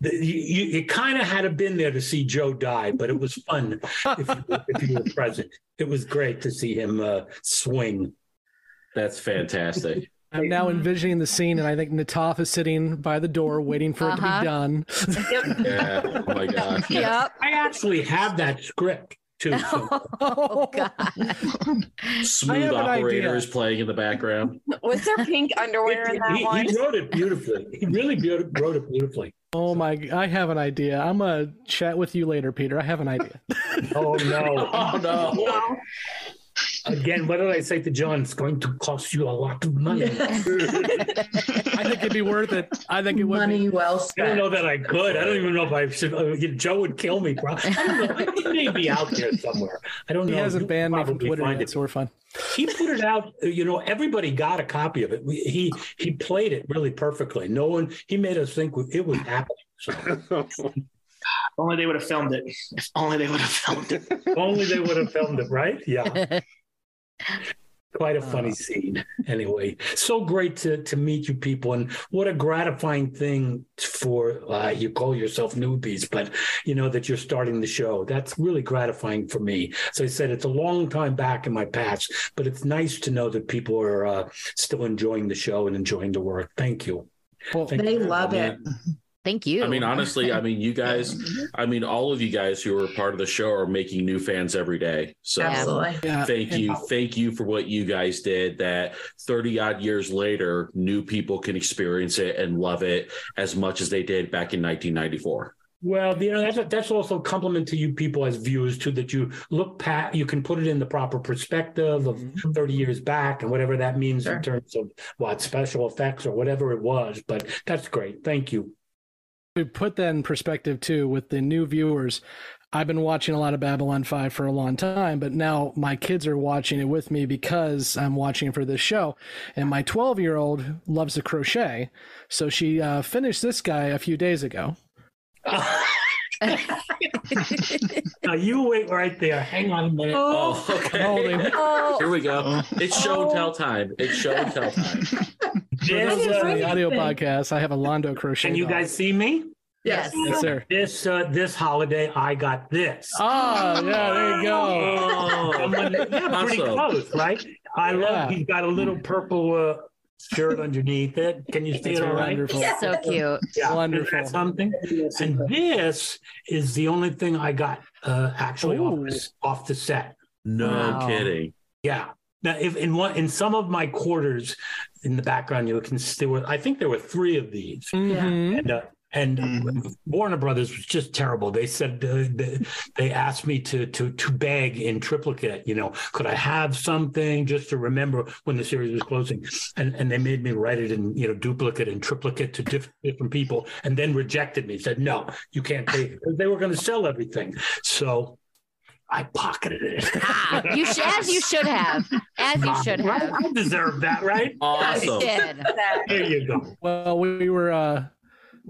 the, you, you, it kind of had to been there to see joe die but it was fun if you, if you were present. It was great to see him uh, swing. That's fantastic. I'm now envisioning the scene, and I think Na'Toth is sitting by the door waiting for it to Uh-huh. be done. Yeah. Oh my gosh. Yep. I actually have that script too. So. Oh God. Smooth have an operator is playing in the background. Was there pink underwear in that he, one? he wrote it beautifully. He really beauti- wrote it beautifully. Oh my! I have an idea. I'm gonna chat with you later, Peter. I have an idea. Oh no! Oh no. Again, what did I say to John? It's going to cost you a lot of money. I think it'd be worth it. I think it would. Money Be. well spent. I don't know that I could. I don't even know if I should. uh, Joe would kill me. Probably. I don't know. He may be out there somewhere. I don't He know. He hasn't You banned me from Twitter find yet, it. so we're fine. He put it out. uh, You know, everybody got a copy of it. We, he he played it really perfectly. No one. He made us think it was happening. So If only they would have filmed it. If only they would have filmed it. if only they would have filmed it, right? Yeah. Quite a Uh. funny scene. Anyway, so great to to meet you people, and what a gratifying thing for uh, you call yourself newbies, but you know that you're starting the show. That's really gratifying for me. As I said, it's a long time back in my past, but it's nice to know that people are uh, still enjoying the show and enjoying the work. Thank you. Well, Thank They you. love Yeah. it. Thank you. I mean, honestly, I mean, you guys, I mean, all of you guys who are part of the show are making new fans every day. So Absolutely. Yeah. thank and- you. Thank you for what you guys did that 30 odd years later, new people can experience it and love it as much as they did back in 1994. Well, you uh, know that's that's also a compliment to you people as viewers too. That you look past, you can put it in the proper perspective of mm-hmm. thirty years back and whatever that means Sure. in terms of what special effects or whatever it was. But that's great. Thank you. To put that in perspective too with the new viewers i've been watching a lot of babylon 5 for a long time but now my kids are watching it with me because i'm watching for this show. And my 12 year old loves to crochet. So she uh, finished this guy a few days ago Now you wait right there. Hang on a minute. Oh, okay. holding. Oh, Here we go. It's show and tell time. It's show and tell time. This, For uh, the audio podcast i have a londo crochet can you doll. guys see me? yes. yes sir This uh, this holiday, I got this. oh yeah there you go Oh, yeah, pretty awesome. close, right? I Yeah. love. He's got a little purple uh, shirt underneath it. Can you see That's it all right? wonderful So cute. Yeah, Wonderful. something. And this is the only thing I got uh, actually off, Ooh. the- off the set. No Wow. kidding. Yeah. Now, if in one in some of my quarters in the background, you can there were I think there were three of these, Mhm. and uh, and Mhm. Warner Brothers was just terrible. They said uh, they, they asked me to to to beg in triplicate. You know, could I have something just to remember when the series was closing? And and they made me write it in you know duplicate and triplicate to diff- different people, and then rejected me. Said no, you can't take it they were going to sell everything. So I pocketed it. Ah, you should, as you should have, as you should have. I deserve that, right? You Awesome. did. There you go. Well, we were uh,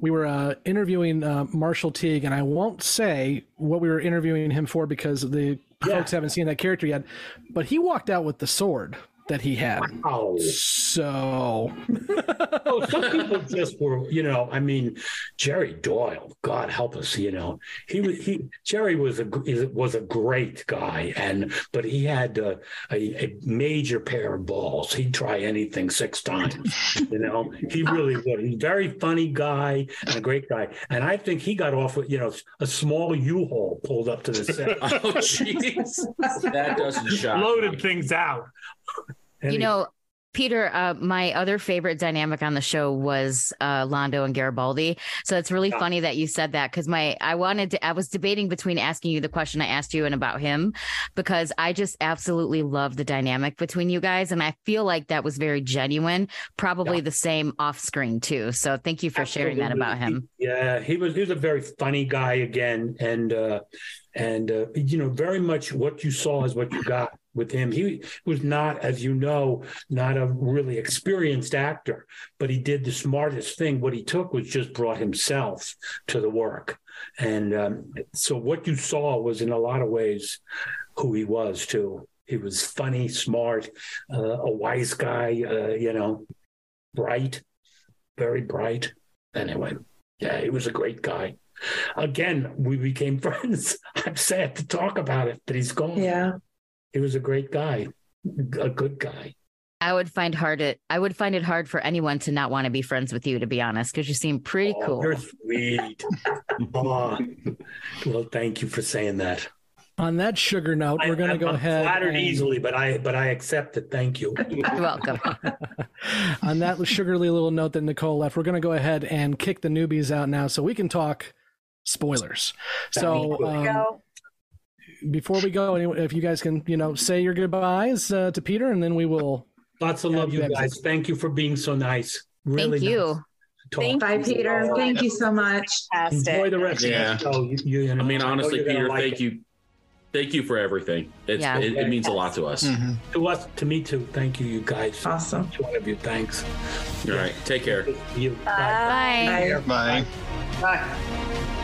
we were uh, interviewing uh, Marshall Teague, and I won't say what we were interviewing him for because the Yeah. folks haven't seen that character yet. But he walked out with the sword that he had. Oh, So oh, some people just were, you know. I mean, Jerry Doyle, God help us, you know. He was he Jerry was a was a great guy, and but he had uh, a, a major pair of balls. He'd try anything six times, you know. He really would. He's a very funny guy and a great guy, and I think he got off with you know a small U-Haul pulled up to the set, Oh, jeez. That doesn't shock. me. loaded things out. You know, Peter, uh, my other favorite dynamic on the show was uh, Londo and Garibaldi. So it's really Yeah. funny that you said that because my I wanted to I was debating between asking you the question I asked you and about him because I just absolutely love the dynamic between you guys and I feel like that was very genuine. Probably Yeah. the same off screen too. So thank you for sharing that about Absolutely. him. Yeah, he was he was a very funny guy again, and uh, and uh, you know very much what you saw is what you got with him. He was not, as you know, not a really experienced actor, but he did the smartest thing. What he took was just brought himself to the work, and um, so what you saw was in a lot of ways who he was too. He was funny, smart, uh, a wise guy, uh, you know, bright, very bright. Anyway. Yeah, he was a great guy. Again, we became friends. I'm sad to talk about it, but he's gone. Yeah. He was a great guy, a good guy. I would find hard it. I would find it hard for anyone to not want to be friends with you, to be honest, because you seem pretty Oh, cool. You're sweet. Aw. well, thank you for saying that. On that sugar note, we're going to I'm- go I'm ahead. Flattered and- easily, but I but I accept it. Thank you. You're welcome. on that sugarly little note that Nicole left, we're going to go ahead and kick the newbies out now so we can talk spoilers. So, um, before we go, if you guys can, you know, say your goodbyes uh, to Peter, and then we will. Lots of love, you exit. guys. Thank you for being so nice. Really Thank you. nice to. Thank Bye, Peter. Thank you so much. Enjoy the rest Yeah. of the show. You, you, you know, I mean, honestly, you're Peter, like thank it. you, thank you for everything. It's Yeah. it, it means a lot to us. To us, to me too. Thank you, you guys. Awesome. Each one of you, thanks. All right, take care. You. Bye. Bye.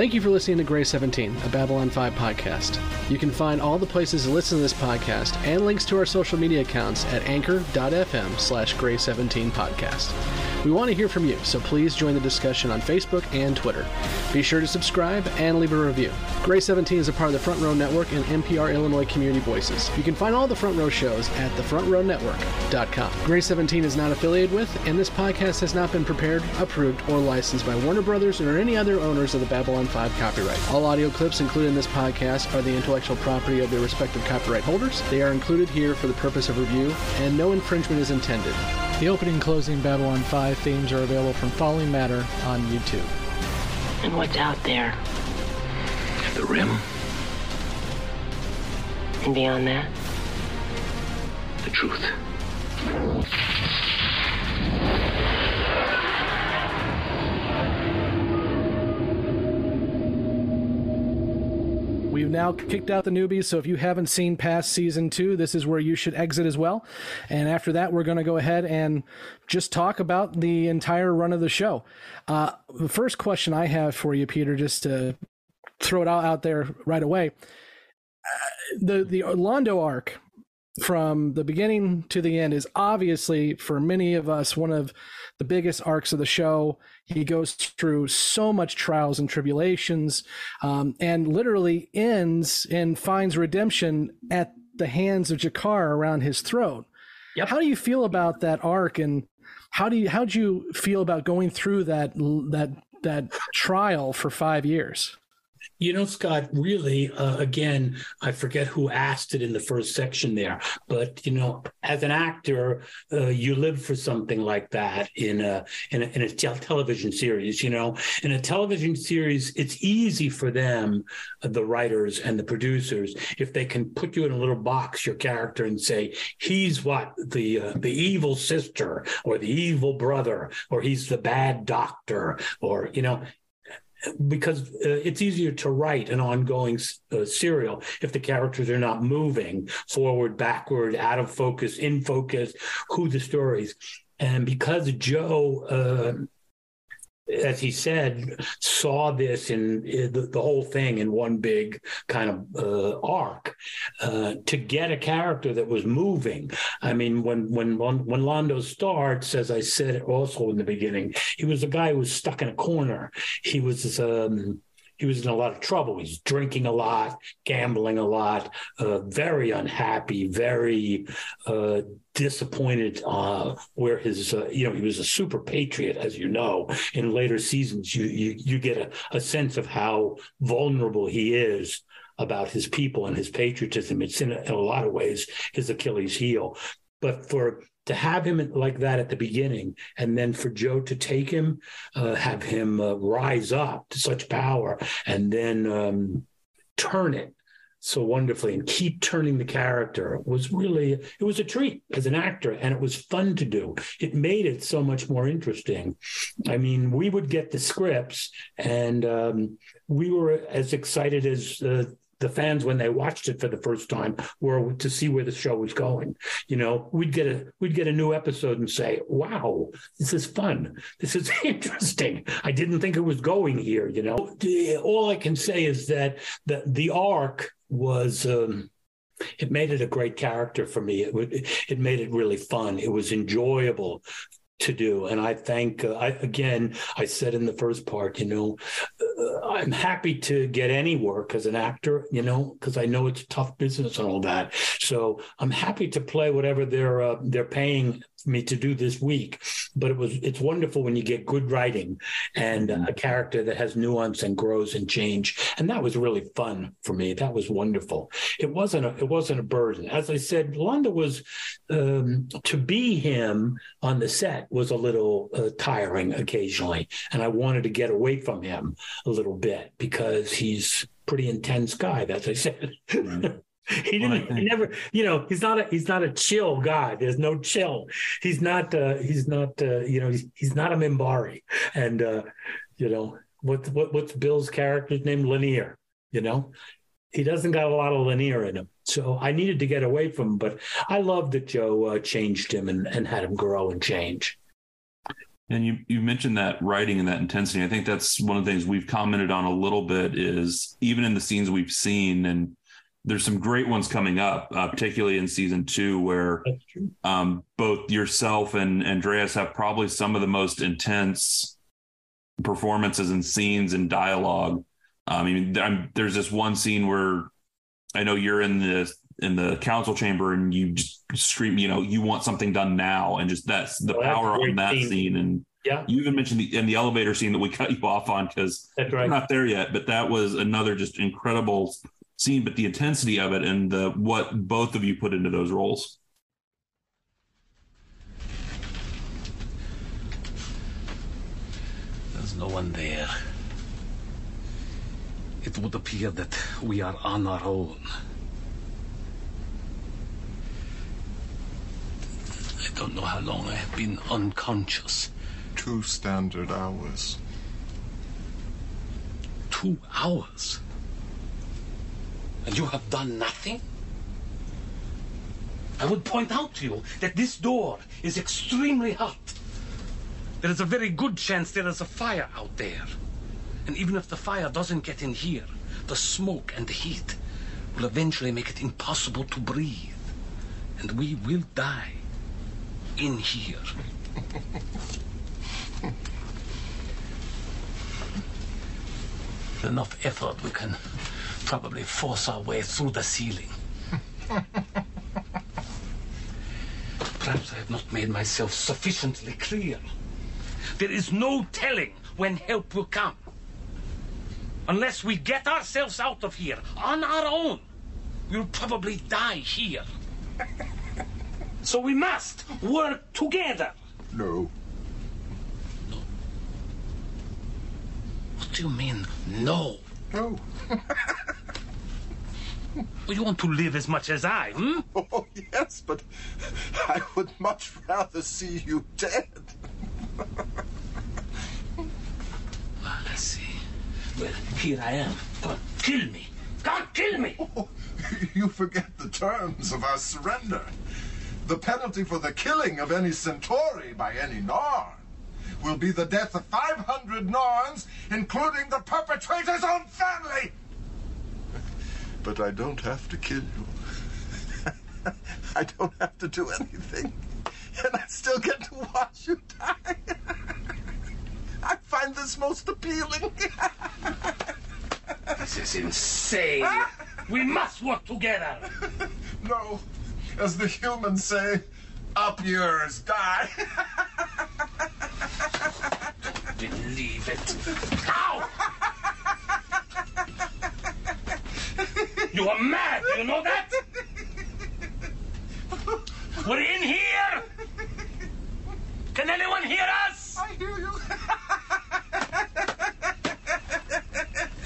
Thank you for listening to Grey 17, a Babylon 5 podcast. You can find all the places to listen to this podcast and links to our social media accounts at anchor.fm slash grey17 podcast. We want to hear from you, so please join the discussion on Facebook and Twitter. Be sure to subscribe and leave a review. Grey 17 is a part of the Front Row Network and NPR Illinois Community Voices. You can find all the Front Row shows at thefrontrownetwork.com. Grey 17 is not affiliated with, and this podcast has not been prepared, approved, or licensed by Warner Brothers or any other owners of the Babylon 5 copyright. All audio clips included in this podcast are the intellectual property of their respective copyright holders. They are included here for the purpose of review, and no infringement is intended. The opening and closing Babylon 5 themes are available from Falling Matter on YouTube. And what's out there? The rim? And beyond that? The truth. We've now kicked out the newbies, so if you haven't seen past season two, this is where you should exit as well. And after that, we're going to go ahead and just talk about the entire run of the show. Uh, the first question I have for you, Peter, just to throw it out, out there right away. Uh, the the Londo arc from the beginning to the end is obviously for many of us one of the biggest arcs of the show. He goes through so much trials and tribulations, um, and literally ends and finds redemption at the hands of G'Kar around his throne. How do you feel about that arc, and how do you how do you feel about going through that that that trial for five years? You know, Scott, really, uh, again, I forget who asked it in the first section there, but you know, as an actor, uh, you live for something like that in a in a, in a tel- television series. You know, in a television series, it's easy for them, uh, the writers and the producers, if they can put you in a little box, your character, and say he's what the uh, the evil sister or the evil brother or he's the bad doctor or you know because uh, it's easier to write an ongoing uh, serial if the characters are not moving forward, backward, out of focus, in focus, who the stories. And because Joe, uh, as he said, saw this in, in the, the, whole thing in one big kind of uh, arc, uh, to get a character that was moving. I mean, when when when Londo starts, as I said also in the beginning, he was a guy who was stuck in a corner. He was. Um, he was in a lot of trouble. He's drinking a lot, gambling a lot, uh, very unhappy, very uh, disappointed. Uh, where his, uh, you know, he was a super patriot, as you know. In later seasons, you you you get a, a sense of how vulnerable he is about his people and his patriotism. It's in a, in a lot of ways his Achilles heel. But for to have him like that at the beginning, and then for Joe to take him, uh, have him uh, rise up to such power, and then um, turn it so wonderfully and keep turning the character was really it was a treat as an actor and it was fun to do. It made it so much more interesting. I mean we would get the scripts and um, we were as excited as uh, the fans when they watched it for the first time were to see where the show was going. You know, we'd get a we'd get a new episode and say, "Wow, this is fun. This is interesting. I didn't think it was going here." You know, all I can say is that the the arc was. Um, it made it a great character for me. It, it made it really fun. It was enjoyable to do. And I thank, uh, I, again, I said in the first part, you know, uh, I'm happy to get any work as an actor, you know, because I know it's tough business and all that. So I'm happy to play whatever they're uh, they're paying me to do this week. But it was it's wonderful when you get good writing and a character that has nuance and grows and change. And that was really fun for me. That was wonderful. It wasn't a, it wasn't a burden. As I said, Londo was um, to be him on the set was a little uh, tiring occasionally, and I wanted to get away from him a little bit because he's pretty intense guy. As I said. he didn't he never you know he's not a he's not a chill guy. There's no chill. He's not uh he's not uh you know he's, he's not a Minbari. And uh you know what what what's bill's character's name? Lennier you know? He doesn't got a lot of Lennier in him. So i needed to get away from him but i love that joe uh, changed him and, and had him grow and change. And you you mentioned that writing and that intensity. I think that's one of the things we've commented on a little bit is even in the scenes we've seen and there's some great ones coming up, uh, particularly in season two, where um, both yourself and Andreas have probably some of the most intense performances and scenes and dialogue. Um, I mean, I'm, there's this one scene where I know you're in the in the council chamber and you just scream, you know, you want something done now, and just that's the Oh, that's power great on that scene. scene. And yeah, you even mentioned the in the elevator scene that we cut you off on because That's we're not there yet. But that was another just incredible scene. But the intensity of it and the what both of you put into those roles. There's no one there. It would appear that we are on our own. I don't know how long I have been unconscious. Two standard hours. Two hours? And you have done nothing? I would point out to you that this door is extremely hot. There is a very good chance there is a fire out there. And even if the fire doesn't get in here, the smoke and the heat will eventually make it impossible to breathe. And we will die in here. With enough effort, we can probably force our way through the ceiling. Perhaps I have not made myself sufficiently clear. There is no telling when help will come. Unless we get ourselves out of here on our own, we'll probably die here. So we must work together. No. No. What do you mean, no? No. Well, you want to live as much as I, hmm? Oh, yes, but I would much rather see you dead. Well, let's see. Well, here I am. Come on, kill me. Come on, kill me. You forget the terms of our surrender. The penalty for the killing of any Centauri by any Narn will be the death of 500 Narns, including the perpetrator's own family. But I don't have to kill you. I don't have to do anything. And I still get to watch you die. I find this most appealing. This is insane. We must work together. No, as the humans say, up yours, die. Believe it. Ow! You are mad, do you know that? We're in here! Can anyone hear us? I hear you.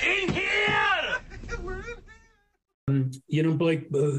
In here! Um, you know, Blake, uh,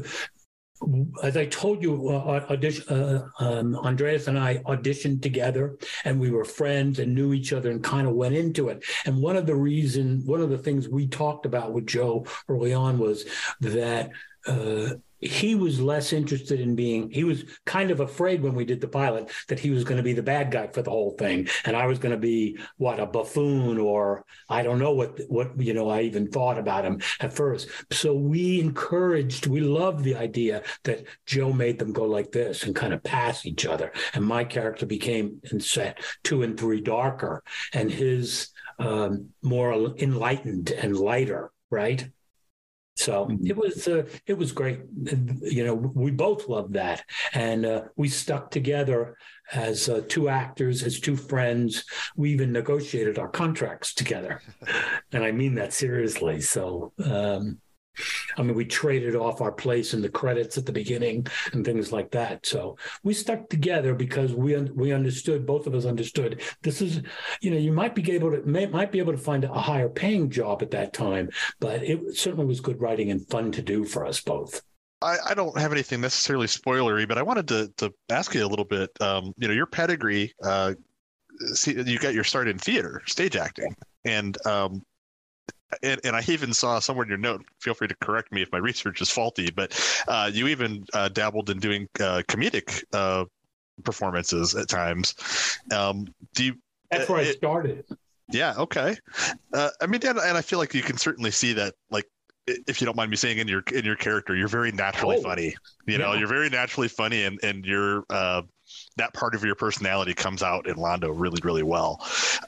as I told you, uh, audition, uh, um, Andreas and I auditioned together, and we were friends and knew each other, and kind of went into it. And one of the reason, one of the things we talked about with Joe early on was that. Uh, he was less interested in being he was kind of afraid when we did the pilot that he was going to be the bad guy for the whole thing. And i was going to be what a buffoon or i don't know what what you know i even thought about him at first. So we encouraged we loved the idea that joe made them go like this and kind of pass each other. And my character became in set two and three darker and his um, more enlightened and lighter right so Mm-hmm. it was uh, it was great. You know, we both loved that, and uh, we stuck together as uh, two actors, as two friends. We even negotiated our contracts together, and I mean that seriously. So. Um, I mean, we traded off our place in the credits at the beginning and things like that. So we stuck together because we we understood both of us understood this is, you know, you might be able to may, might be able to find a higher paying job at that time, but it certainly was good writing and fun to do for us both. I, I don't have anything necessarily spoilery, but I wanted to to ask you a little bit. Um, you know, your pedigree. Uh, see, you got your start in theater, stage acting, and um, and, and I even saw somewhere in your note. Feel free to correct me if my research is faulty, but uh, you even uh, dabbled in doing uh, comedic uh, performances at times. Um, do you? That's where I started. yeah. Okay. Uh, I mean, and, and I feel like you can certainly see that, like, if you don't mind me saying, in your in your character, you're very naturally Oh, funny. You know, yeah. you're very naturally funny, and and you're uh, that part of your personality comes out in Londo really, really well.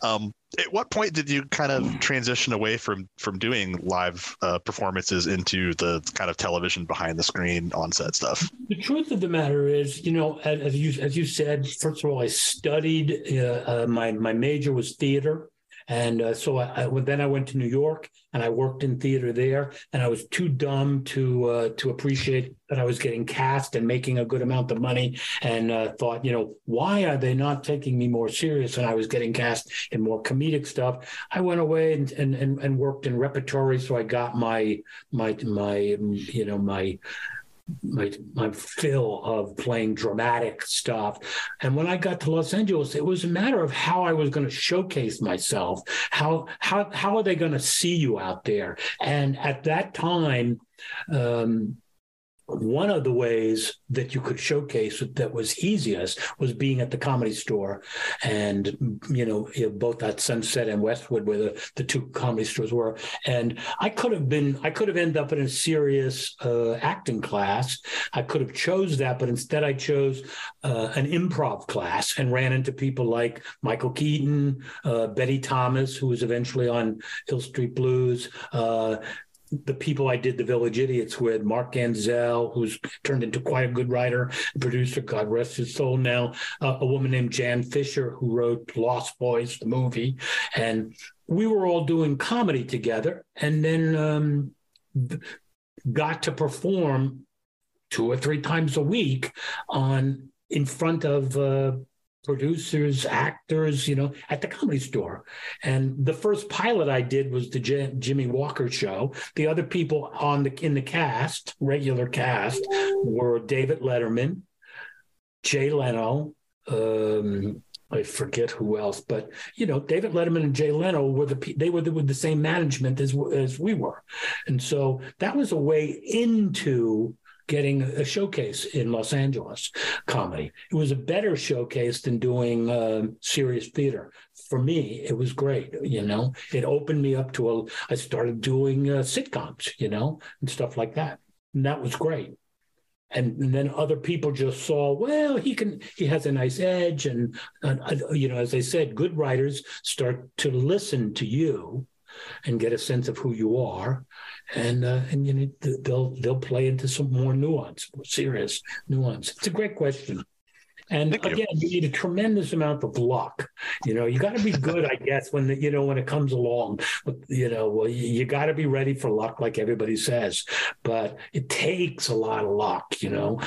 Um, at what point did you kind of transition away from from doing live uh, performances into the kind of television behind the screen on set stuff? The truth of the matter is, you know, as, you as you said, first of all, I studied. Uh, uh, my my major was theater, and uh, so I, I then I went to New York and I worked in theater there. And I was too dumb to uh, to appreciate that I was getting cast and making a good amount of money, and uh, thought, you know, why are they not taking me more serious? And I was getting cast in more comedic stuff. I went away and and and, and worked in repertory, so I got my my my you know my my my fill of playing dramatic stuff. And when I got to Los Angeles, it was a matter of how I was going to showcase myself. How how how are they going to see you out there? And at that time, um, one of the ways that you could showcase that was easiest was being at the comedy store. And you know both at sunset and westwood where the, the two comedy stores were. And i could have been i could have ended up in a serious uh, acting class. I could have chose that but instead i chose uh, an improv class and ran into people like michael keaton uh, betty thomas who was eventually on hill street blues uh, the people I did the Village Idiots with, Mark Ganzel, who's turned into quite a good writer, producer, God rest his soul now, uh, a woman named Jan Fisher, who wrote Lost Boys, the movie. And we were all doing comedy together and then um, got to perform two or three times a week on in front of uh, producers, actors, you know, at the comedy store. And the first pilot I did was the J- Jimmie Walker show. The other people on the in the cast, regular cast, were David Letterman, Jay Leno. Um, I forget who else, but you know, David Letterman and Jay Leno were the they were the, with the same management as as we were, and so that was a way into getting a showcase in Los Angeles comedy. It was a better showcase than doing um, serious theater. For me, it was great. You know, it opened me up to a. I started doing uh, sitcoms, you know, and stuff like that, and that was great. And, and then other people just saw, well, he can, he has a nice edge, and uh, you know, as I said, good writers start to listen to you and get a sense of who you are, and uh, and you know they'll they'll play into some more nuance, more serious nuance. It's a great question. And again, you. need a tremendous amount of luck. You know, you got to be good, I guess, when the, you know when it comes along. But you know, well, you, you got to be ready for luck, like everybody says. But it takes a lot of luck. You know,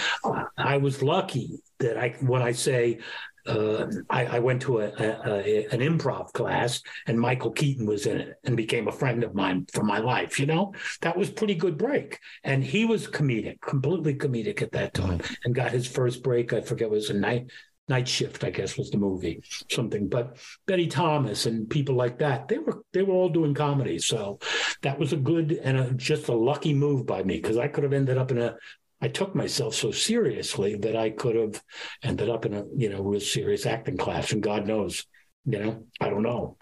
I was lucky that I when I say uh, I, I, went to a, a, a, an improv class and Michael Keaton was in it and became a friend of mine for my life. You know, that was pretty good break. And he was comedic, completely comedic at that time, and got his first break. I forget it was a night night shift, I guess was the movie, something. But Betty Thomas and people like that, they were they were all doing comedy. So that was a good and a, just a lucky move by me because I could have ended up in a I took myself so seriously that I could have ended up in a you know real serious acting class, and God knows, you know, I don't know.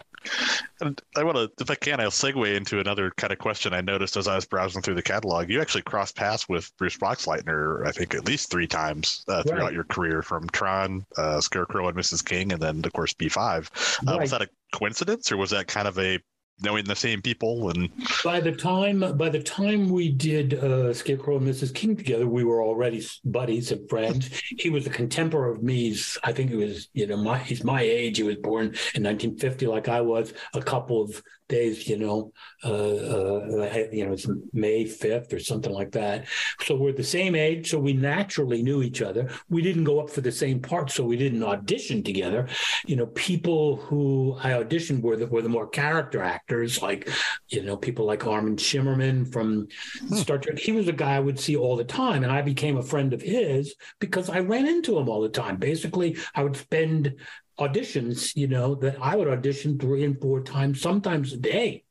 And I want to, if I can, I'll segue into another kind of question I noticed as I was browsing through the catalog. You actually crossed paths with Bruce Boxleitner, I think, at least three times uh, throughout Right. your career, from Tron, uh, Scarecrow, and Mrs. King, and then of course B5. Uh, Right. Was that a coincidence, or was that kind of a knowing the same people and By the time by the time we did uh, Scarecrow and Mrs. King together, we were already buddies and friends. He was a contemporary of me's I think he was, you know, my he's my age. He was born in 1950, like I was. A couple of days, you know, uh, uh, you know, it's May 5th or something like that. So we're the same age, so we naturally knew each other. We didn't go up for the same part, so we didn't audition together. You know, people who I auditioned were the, were the more character actors, like you know, people like Armin Shimerman from Star Trek. He was a guy I would see all the time, and I became a friend of his because I ran into him all the time. Basically, I would spend auditions, you know, that I would audition three and four times, sometimes a day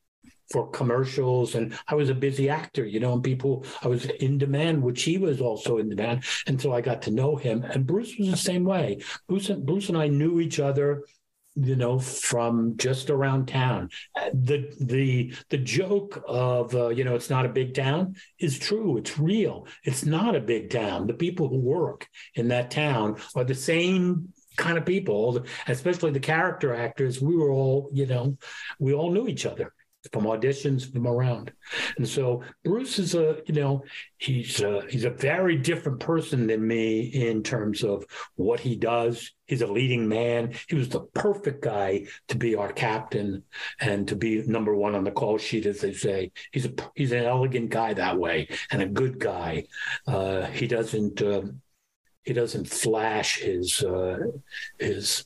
for commercials and I was a busy actor, you know, and people I was in demand, which he was also in demand. And so I got to know him. And Bruce was the same way. Bruce and Bruce and I knew each other, you know, from just around town. The the the joke of uh, you know, it's not a big town is true. It's real. It's not a big town. The people who work in that town are the same kind of people, especially the character actors. We were all, you know, we all knew each other from auditions from around. And so Bruce is a, you know, he's a, he's a very different person than me in terms of what he does. He's a leading man. He was the perfect guy to be our captain and to be number one on the call sheet, as they say. He's a he's an elegant guy that way and a good guy. Uh, he doesn't um he doesn't flash his uh, his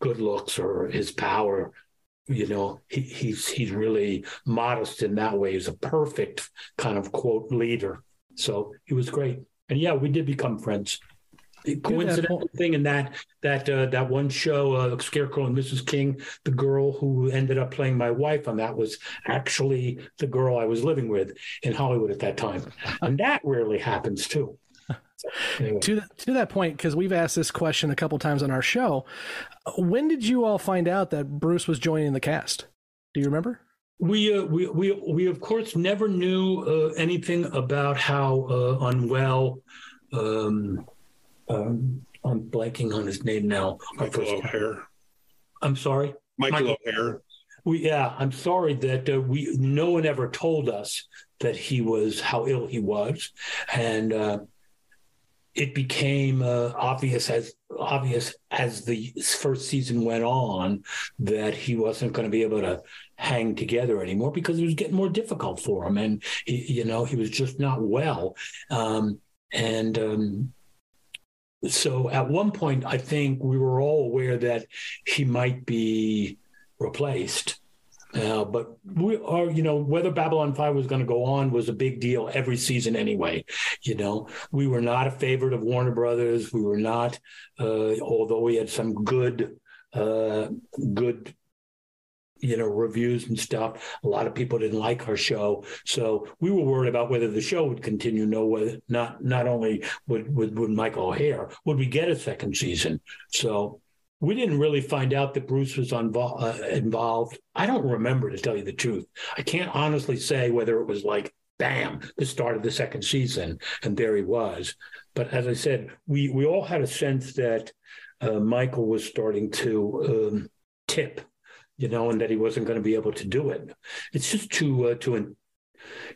good looks or his power. You know he, he's he's really modest in that way. He's a perfect kind of quote leader. So he was great. And yeah we did become friends. Coincidental thing in that that uh, that one show uh, scarecrow and mrs king the girl who ended up playing my wife on that was actually the girl i was living with in hollywood at that time. And that rarely happens too to that, to that point, because we've asked this question a couple times on our show, when did you all find out that Bruce was joining the cast? Do you remember? We, uh, we, we, we of course never knew uh, anything about how uh, unwell. Um, um, I'm blanking on his name now. Michael O'Hare. I'm sorry, Michael O'Hare. We, yeah, I'm sorry that uh, we no one ever told us that he was how ill he was, and uh, it became uh, obvious as obvious as the first season went on that he wasn't going to be able to hang together anymore because it was getting more difficult for him, and he, you know he was just not well, um, and. Um, so at one point, I think we were all aware that he might be replaced. Uh, but we are, you know, whether Babylon 5 was going to go on was a big deal every season anyway. You know, we were not a favorite of Warner Brothers. We were not, uh, although we had some good, uh, good, you know, reviews and stuff. A lot of people didn't like our show, so we were worried about whether the show would continue. No, whether not not only would would, would Michael O'Hare would we get a second season. So we didn't really find out that Bruce was uh, involved. I don't remember to tell you the truth. I can't honestly say whether it was like, bam, the start of the second season, and there he was. But as I said, we we all had a sense that uh, Michael was starting to um, tip, you know, and that he wasn't going to be able to do it. It's just too uh, too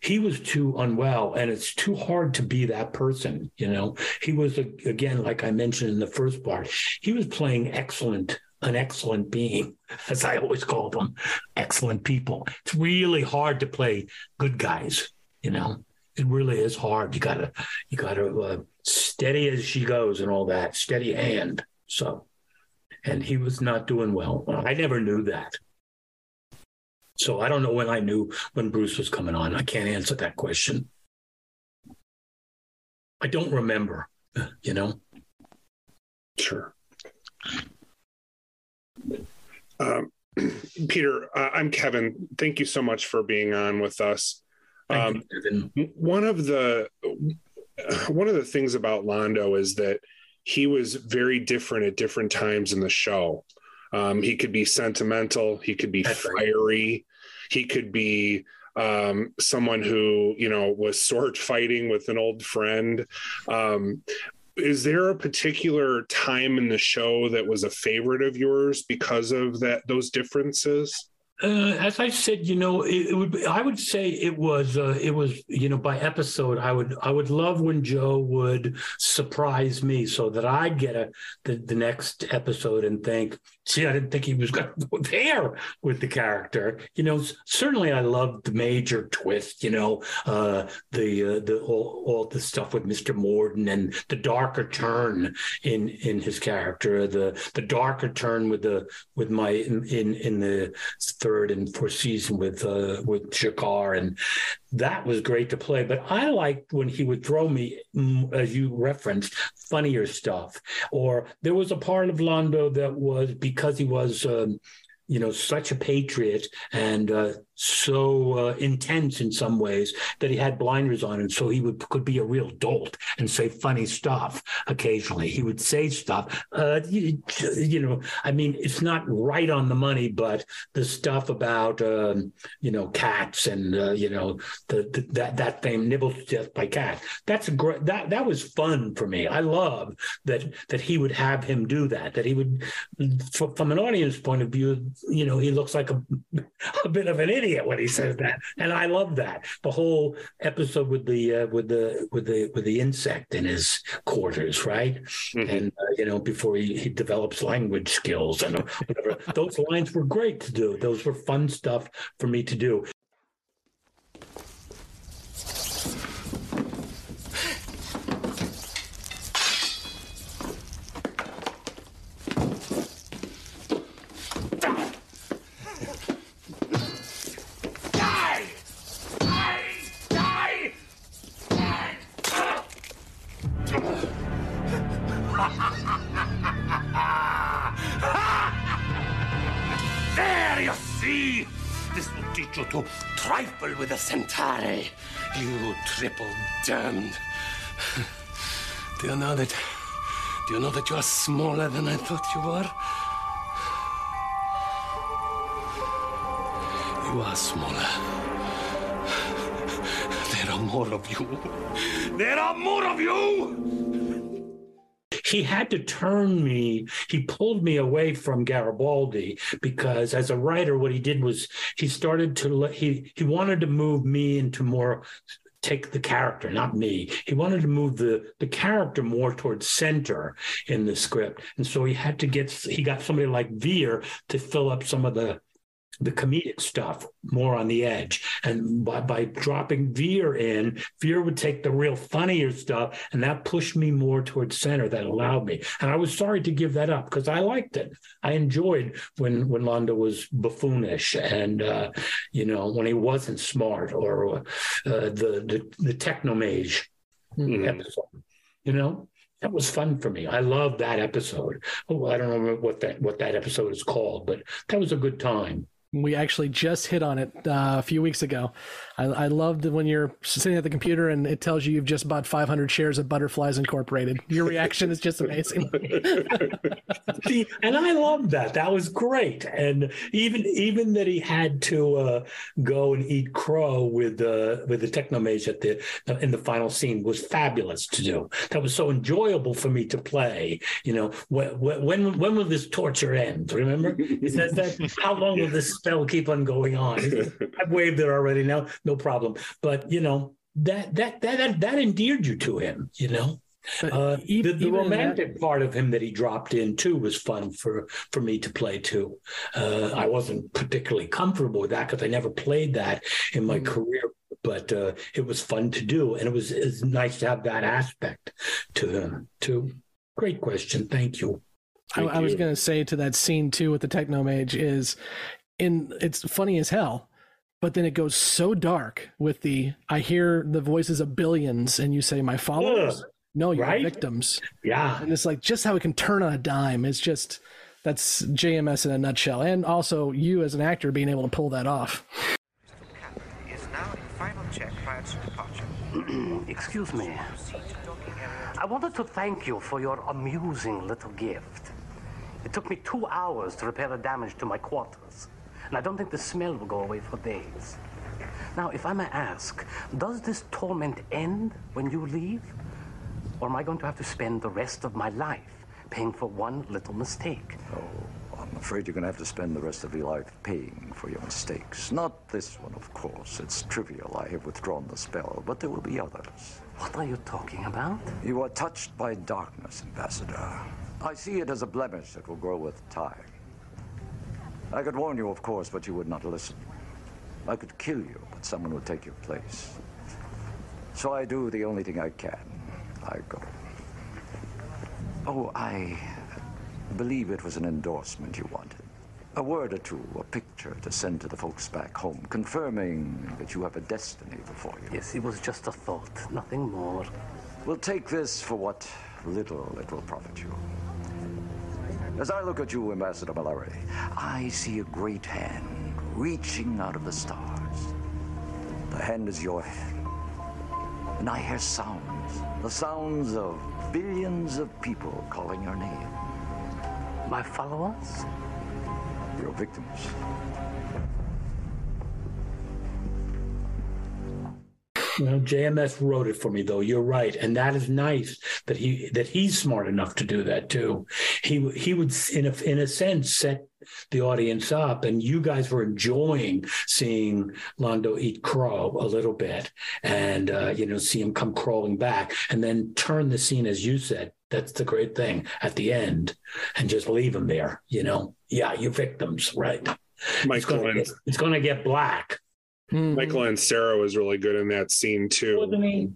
he was too unwell and it's too hard to be that person you know? He was again like i mentioned in the first part he was playing excellent an excellent being as i always call them excellent people. It's really hard to play good guys you know? It really is hard. You gotta you gotta uh, steady as she goes and all that steady hand so. And he was not doing well i never knew that so I don't know when I knew when Bruce was coming on. I can't answer that question. I don't remember, you know. Sure. Um, Peter, uh, I'm Kevin. Thank you so much for being on with us. Um, one of the one of the things about Londo is that he was very different at different times in the show. Um, he could be sentimental, he could be fiery, he could be um, someone who you know was sword fighting with an old friend. Um, is there a particular time in the show that was a favorite of yours because of that those differences? Uh, as I said, you know, it, it would. Be, I would say it was. Uh, it was. You know, by episode, I would. I would love when Joe would surprise me, so that I get a the, the next episode and think, "See, I didn't think he was going to go there with the character." You know, certainly I loved the major twist. You know, uh, the uh, the all, all the stuff with Mister Morden and the darker turn in in his character. The the darker turn with the with my in in, in the third and fourth season with uh, with G'Kar, and that was great to play. But I liked when he would throw me, mm, as you referenced, funnier stuff. Or there was a part of Londo that was because he was. Um, you know, such a patriot and uh, so uh, intense in some ways that he had blinders on, and so he would could be a real dolt and say funny stuff occasionally. He would say stuff, uh, you, you, know. I mean, it's not right on the money, but the stuff about um, you know cats and uh, you know the, the, that that fame nibbles to death by cat. That's a great that that was fun for me. I love that that he would have him do that. That he would, from an audience point of view, you know, he looks like a, a bit of an idiot when he says that, and I love that. The whole episode with the uh, with the with the with the insect in his quarters, right? Mm-hmm. And uh, you know, before he, he develops language skills and whatever. Those lines were great to do. Those were fun stuff for me to do. Teach you to trifle with the Centauri, you triple damned. Do you know that? Do you know that you are smaller than I thought you were? You are smaller. There are more of you. There are more of you! He had to turn me he pulled me away from garibaldi because as a writer what he did was he started to he he wanted to move me into more take the character not me. He wanted to move the the character more towards center in the script. And so he had to get he got somebody like Vir to fill up some of the the comedic stuff more on the edge. And by, by dropping Vir in, Vir would take the real funnier stuff, and that pushed me more towards center. That allowed me. And I was sorry to give that up because I liked it. I enjoyed when when Londo was buffoonish and uh, you know when he wasn't smart or uh, the the the technomage mm-hmm. episode. You know, that was fun for me. I loved that episode. Oh, I don't know what that what that episode is called, but that was a good time. We actually just hit on it uh, a few weeks ago. I, I loved when you're sitting at the computer and it tells you you've just bought 500 shares of Butterflies Incorporated. Your reaction is just amazing. See, and I loved that. That was great. And even even that he had to uh, go and eat crow with uh, with the technomage at the in the final scene was fabulous to do. That was so enjoyable for me to play. You know, when when when will this torture end? Remember, he says that. How long will this spell keep on going on? I've waved it already. Now, no problem. But you know that that that that, that endeared you to him. You know. Uh, the, the romantic that... part of him that he dropped in too was fun for for me to play too. Uh, I wasn't particularly comfortable with that because I never played that in my mm. career, but uh, it was fun to do, and it was, it was nice to have that aspect to him too. Great question, thank you. I, I, was going to say to that scene too with the techno technomage is, in it's funny as hell but then it goes so dark with the I hear the voices of billions and you say my followers. Ugh. No, you're right? victims. Yeah. And it's like just how it can turn on a dime. It's just that's JMS in a nutshell. And also you as an actor being able to pull that off. is now in final check prior to departure. Excuse me. I wanted to thank you for your amusing little gift. It took me two hours to repair the damage to my quarters, and I don't think the smell will go away for days. Now, if I may ask, does this torment end when you leave? Or am I going to have to spend the rest of my life paying for one little mistake? Oh, I'm afraid you're going to have to spend the rest of your life paying for your mistakes. Not this one, of course. It's trivial. I have withdrawn the spell, but there will be others. What are you talking about? You are touched by darkness, Ambassador. I see it as a blemish that will grow with time. I could warn you, of course, but you would not listen. I could kill you, but someone would take your place. So I do the only thing I can. I go. Oh, I believe it was an endorsement you wanted. A word or two, a picture to send to the folks back home, confirming that you have a destiny before you. Yes, it was just a thought, nothing more. We'll take this for what little it will profit you. As I look at you, Ambassador Mollari, I see a great hand reaching out of the stars. The hand is your hand. And I hear sounds, the sounds of billions of people calling your name. My followers? Your victims. You know, JMS wrote it for me though. You're right, and that is nice that he that he's smart enough to do that too. He he would in a in a sense set the audience up, and you guys were enjoying seeing Londo eat crow a little bit, and uh, you know see him come crawling back, and then turn the scene as you said. That's the great thing at the end, and just leave him there. You know, yeah, you victims, right? Michael it's it's gonna get black. Michael Ansara was really good in that scene too. Wasn't he?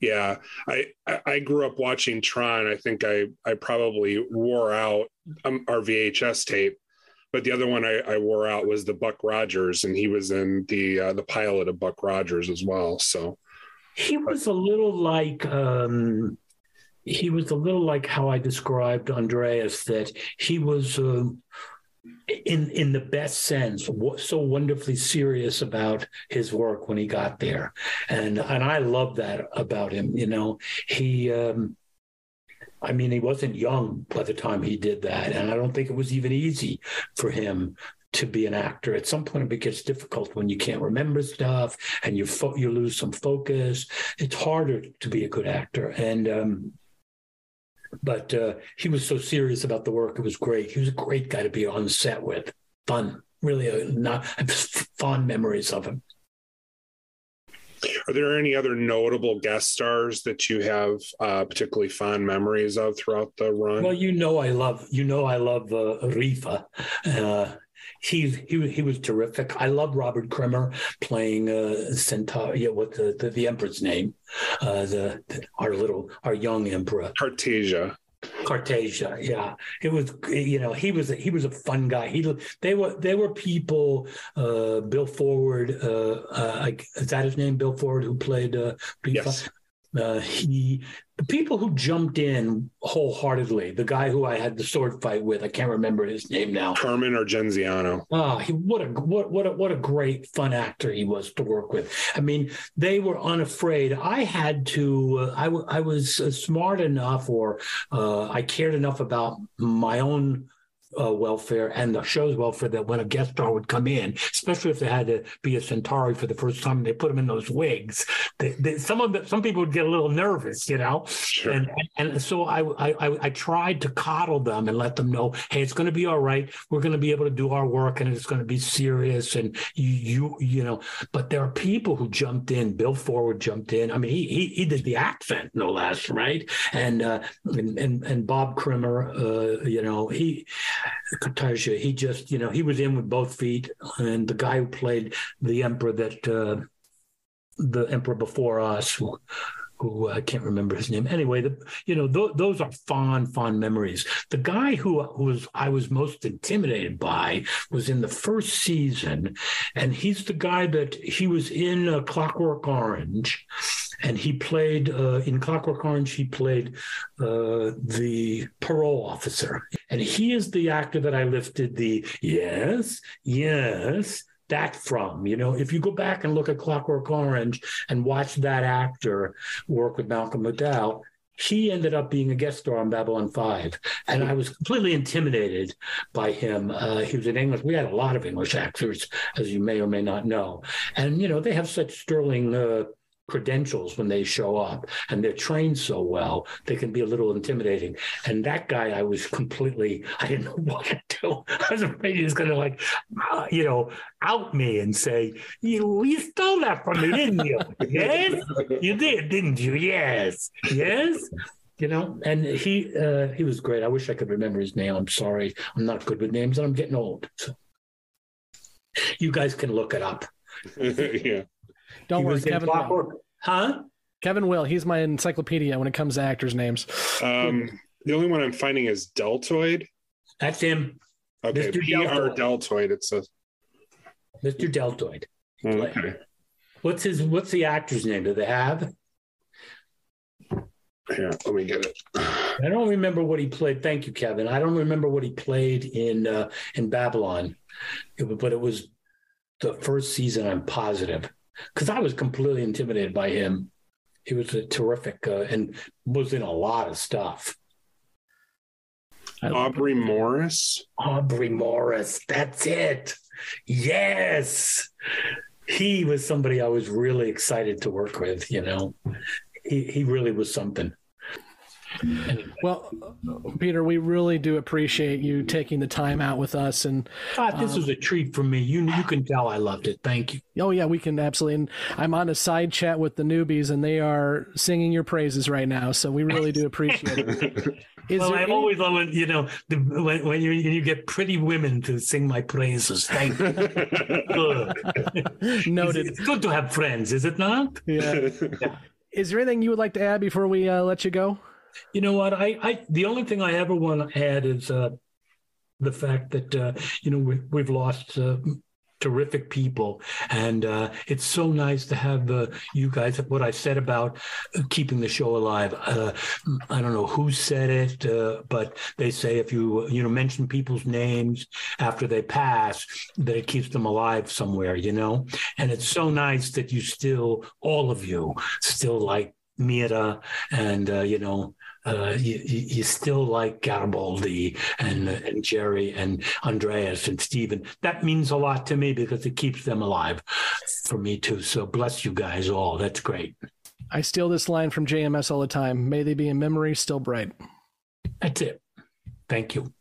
Yeah, I I- I grew up watching Tron. I think I I probably wore out um, our VHS tape, but the other one I, I wore out was the Buck Rogers, and he was in the uh, the pilot of Buck Rogers as well. So He was a little like um, he was a little like how I described Andreas that he was um, in in the best sense so wonderfully serious about his work when he got there, and and I love that about him. You know, he. Um, I mean, he wasn't young by the time he did that, and I don't think it was even easy for him to be an actor. At some point, it gets difficult when you can't remember stuff and you fo- you lose some focus. It's harder to be a good actor, and um, but uh, he was so serious about the work; it was great. He was a great guy to be on set with. Fun, really. Uh, not fond memories of him. Are there any other notable guest stars that you have uh, particularly fond memories of throughout the run? Well, you know, I love you know I love uh, Refa. Uh, he he he was terrific. I love Robert Krimmer playing uh, Centaur. Yeah, what the, the the emperor's name? Uh, the, the our little our young emperor Cartagia. Cartagia, yeah, it was. You know, he was he was a fun guy. He they were they were people. Uh, Bill Forward, uh, uh, is that his name? Bill Forward, who played uh, Yes. Uh, he the people who jumped in wholeheartedly. The guy who I had the sword fight with, I can't remember his name now. Carmen Argenziano. Ah, he what a what what a, what a great fun actor he was to work with. I mean, they were unafraid. I had to. Uh, I w- I was uh, smart enough, or uh, I cared enough about my own. Uh, welfare and the show's welfare that when a guest star would come in, especially if they had to be a Centauri for the first time, they put them in those wigs. They, they, some of the, some people would get a little nervous, you know. And, and and so I, I I I tried to coddle them and let them know, hey, it's going to be all right. We're going to be able to do our work, and it's going to be serious. And you you you know, but there are people who jumped in. Bill Forward jumped in. I mean, he he, he did the accent no less, right? And uh, and, and and Bob Krimmer, uh, you know, he Cartagia, he just you know he was in with both feet, and the guy who played the emperor that. Uh, the emperor before us who who I can't remember his name. Anyway, the, you know, th- those are fond, fond memories. The guy who, who was I was most intimidated by was in the first season, and he's the guy that he was in uh, Clockwork Orange, and he played uh, in Clockwork Orange. He played uh, the parole officer, and he is the actor that I lifted the yes, yes. that from? You know, if you go back and look at Clockwork Orange and watch that actor work with Malcolm McDowell, he ended up being a guest star on Babylon 5. And I was completely intimidated by him. Uh, he was in English. We had a lot of English actors, as you may or may not know. And, you know, they have such sterling uh, credentials when they show up and they're trained so well they can be a little intimidating. And that guy i was completely i didn't know what to do. I was afraid he was going to like uh, you know out me and say you you stole that from me didn't you? Yes you did didn't you? Yes yes. You know and he uh he was great. I wish i could remember his name. I'm sorry. I'm not good with names and i'm getting old. So you guys can look it up. Yeah Don't He worry, was Kevin. Clockwork- Will. Huh? Kevin will. He's my encyclopedia when it comes to actors' names. Um, the only one I'm finding is Deltoid. That's him. Okay, Mr. PR Deltoid. It says. Mr. Deltoid. Okay. What's his what's the actor's name? Do they have? Yeah, let me get it. I don't remember what he played. Thank you, Kevin. I don't remember what he played in uh, in Babylon, It but it was the first season. I'm positive because I was completely intimidated by him. He was a terrific uh, and was in a lot of stuff. Aubrey Morris. Aubrey Morris. That's it. Yes. He was somebody I was really excited to work with, you know. He he really was something. Well, Peter, we really do appreciate you taking the time out with us. And God, this um, was a treat for me. You you can tell I loved it. Thank you. Oh yeah, we can absolutely. And I'm on a side chat with the newbies, and they are singing your praises right now. So we really do appreciate it. Is well, I'm any- always on, you know, the, when, when you you get pretty women to sing my praises. Thank you. good. Noted. It's, it's good to have friends, is it not? Yeah. Is there anything you would like to add before we uh, let you go? You know what? I, I the only thing I ever want to add is uh, the fact that uh, you know we, we've lost uh, terrific people, and uh, it's so nice to have uh, you guys. What I said about uh, keeping the show alive. Uh, I don't know who said it, uh, but they say if you you know mention people's names after they pass, that it keeps them alive somewhere. You know, and it's so nice that you still, all of you, still like Mira and uh, you know uh, you, you still like Garibaldi and and Jerry and Andreas and Stephen. That means a lot to me because it keeps them alive for me too. So bless you guys all. That's great. I steal this line from JMS all the time. May they be in memory still bright. That's it. Thank you.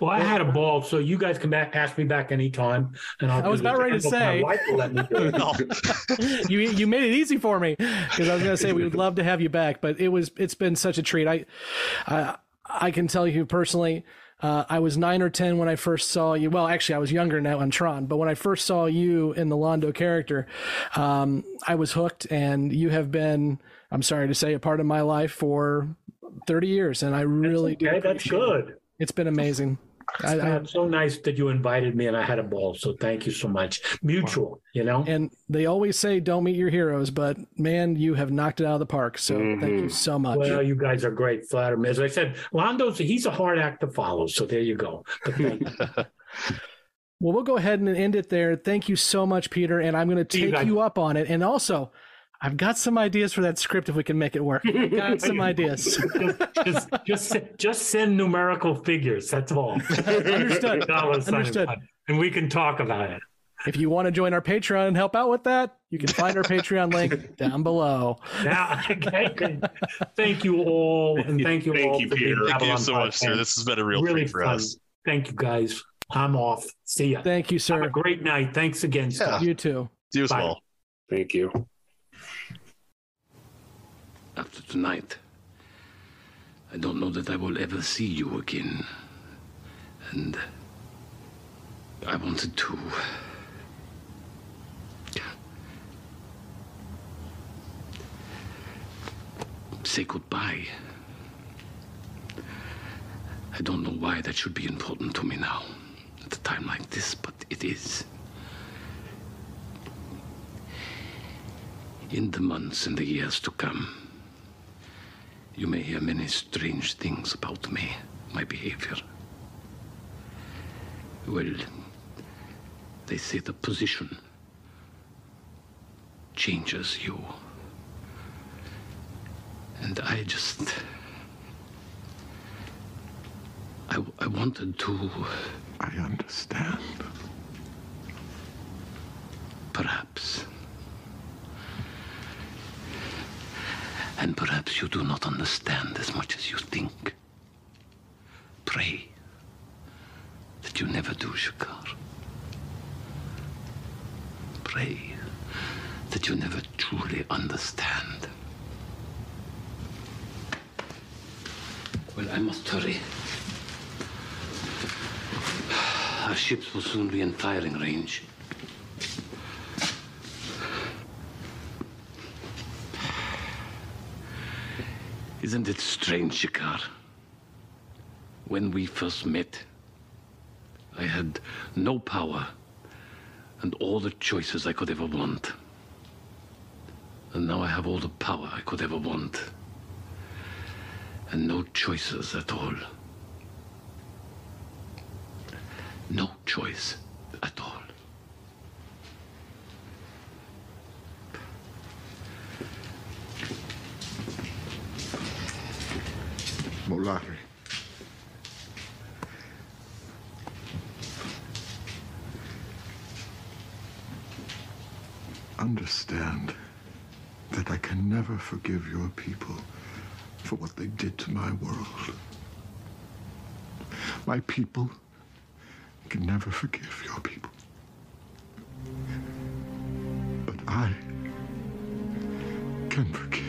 Well, I had a ball, so you guys can back ask me back anytime. And I'll I was about ready to say. wife let me you you made it easy for me because I was going to say we would love to have you back, but it was it's been such a treat. I I, I can tell you personally. Uh, I was nine or ten when I first saw you. Well, actually, I was younger now on Tron, but when I first saw you in the Londo character, um, I was hooked, and you have been, I'm sorry to say, a part of my life for 30 years, and I really do. okay, that's appreciate it. good. It's been amazing. I, I, it's so nice that you invited me and I had a ball. So thank you so much. Mutual, you know? And they always say don't meet your heroes, but man, you have knocked it out of the park. So thank you mm-hmm. so much. Well, you guys are great. Flatter me. As I said, Londo's he's a hard act to follow. So there you go. But thank you. Well, we'll go ahead and end it there. Thank you so much, Peter. And I'm going to See you take you up on it. And also, I've got some ideas for that script if we can make it work. I've got some ideas. just, just, just send numerical figures. That's all. Understood. Understood. And we can talk about it. If you want to join our Patreon and help out with that, you can find our Patreon link down below. Now, okay, thank you all, and thank you Thank all you, for being Peter. Thank you Babylon so much, sir. This has been a real really treat for fun. us. Thank you, guys. I'm off. See ya. Thank you, sir. Have a great night. Thanks again. Scott. You too. You as Bye. well. Thank you. After tonight, I don't know that I will ever see you again. And I wanted to. Say goodbye. I don't know why that should be important to me now, at a time like this, but it is. In the months and the years to come, you may hear many strange things about me, my behavior. Well, They say the position changes you. And I just. I, I wanted to. I understand. Perhaps. And perhaps you do not understand as much as you think. Pray that you never do, G'Kar. Pray that you never truly understand. Well, I must hurry. Our ships will soon be in firing range. Isn't it strange, G'Kar? When we first met, I had no power and all the choices I could ever want. And now I have all the power I could ever want. And no choices at all. No choice at all. Understand that I can never forgive your people for what they did to my world. My people can never forgive your people. But I can forgive.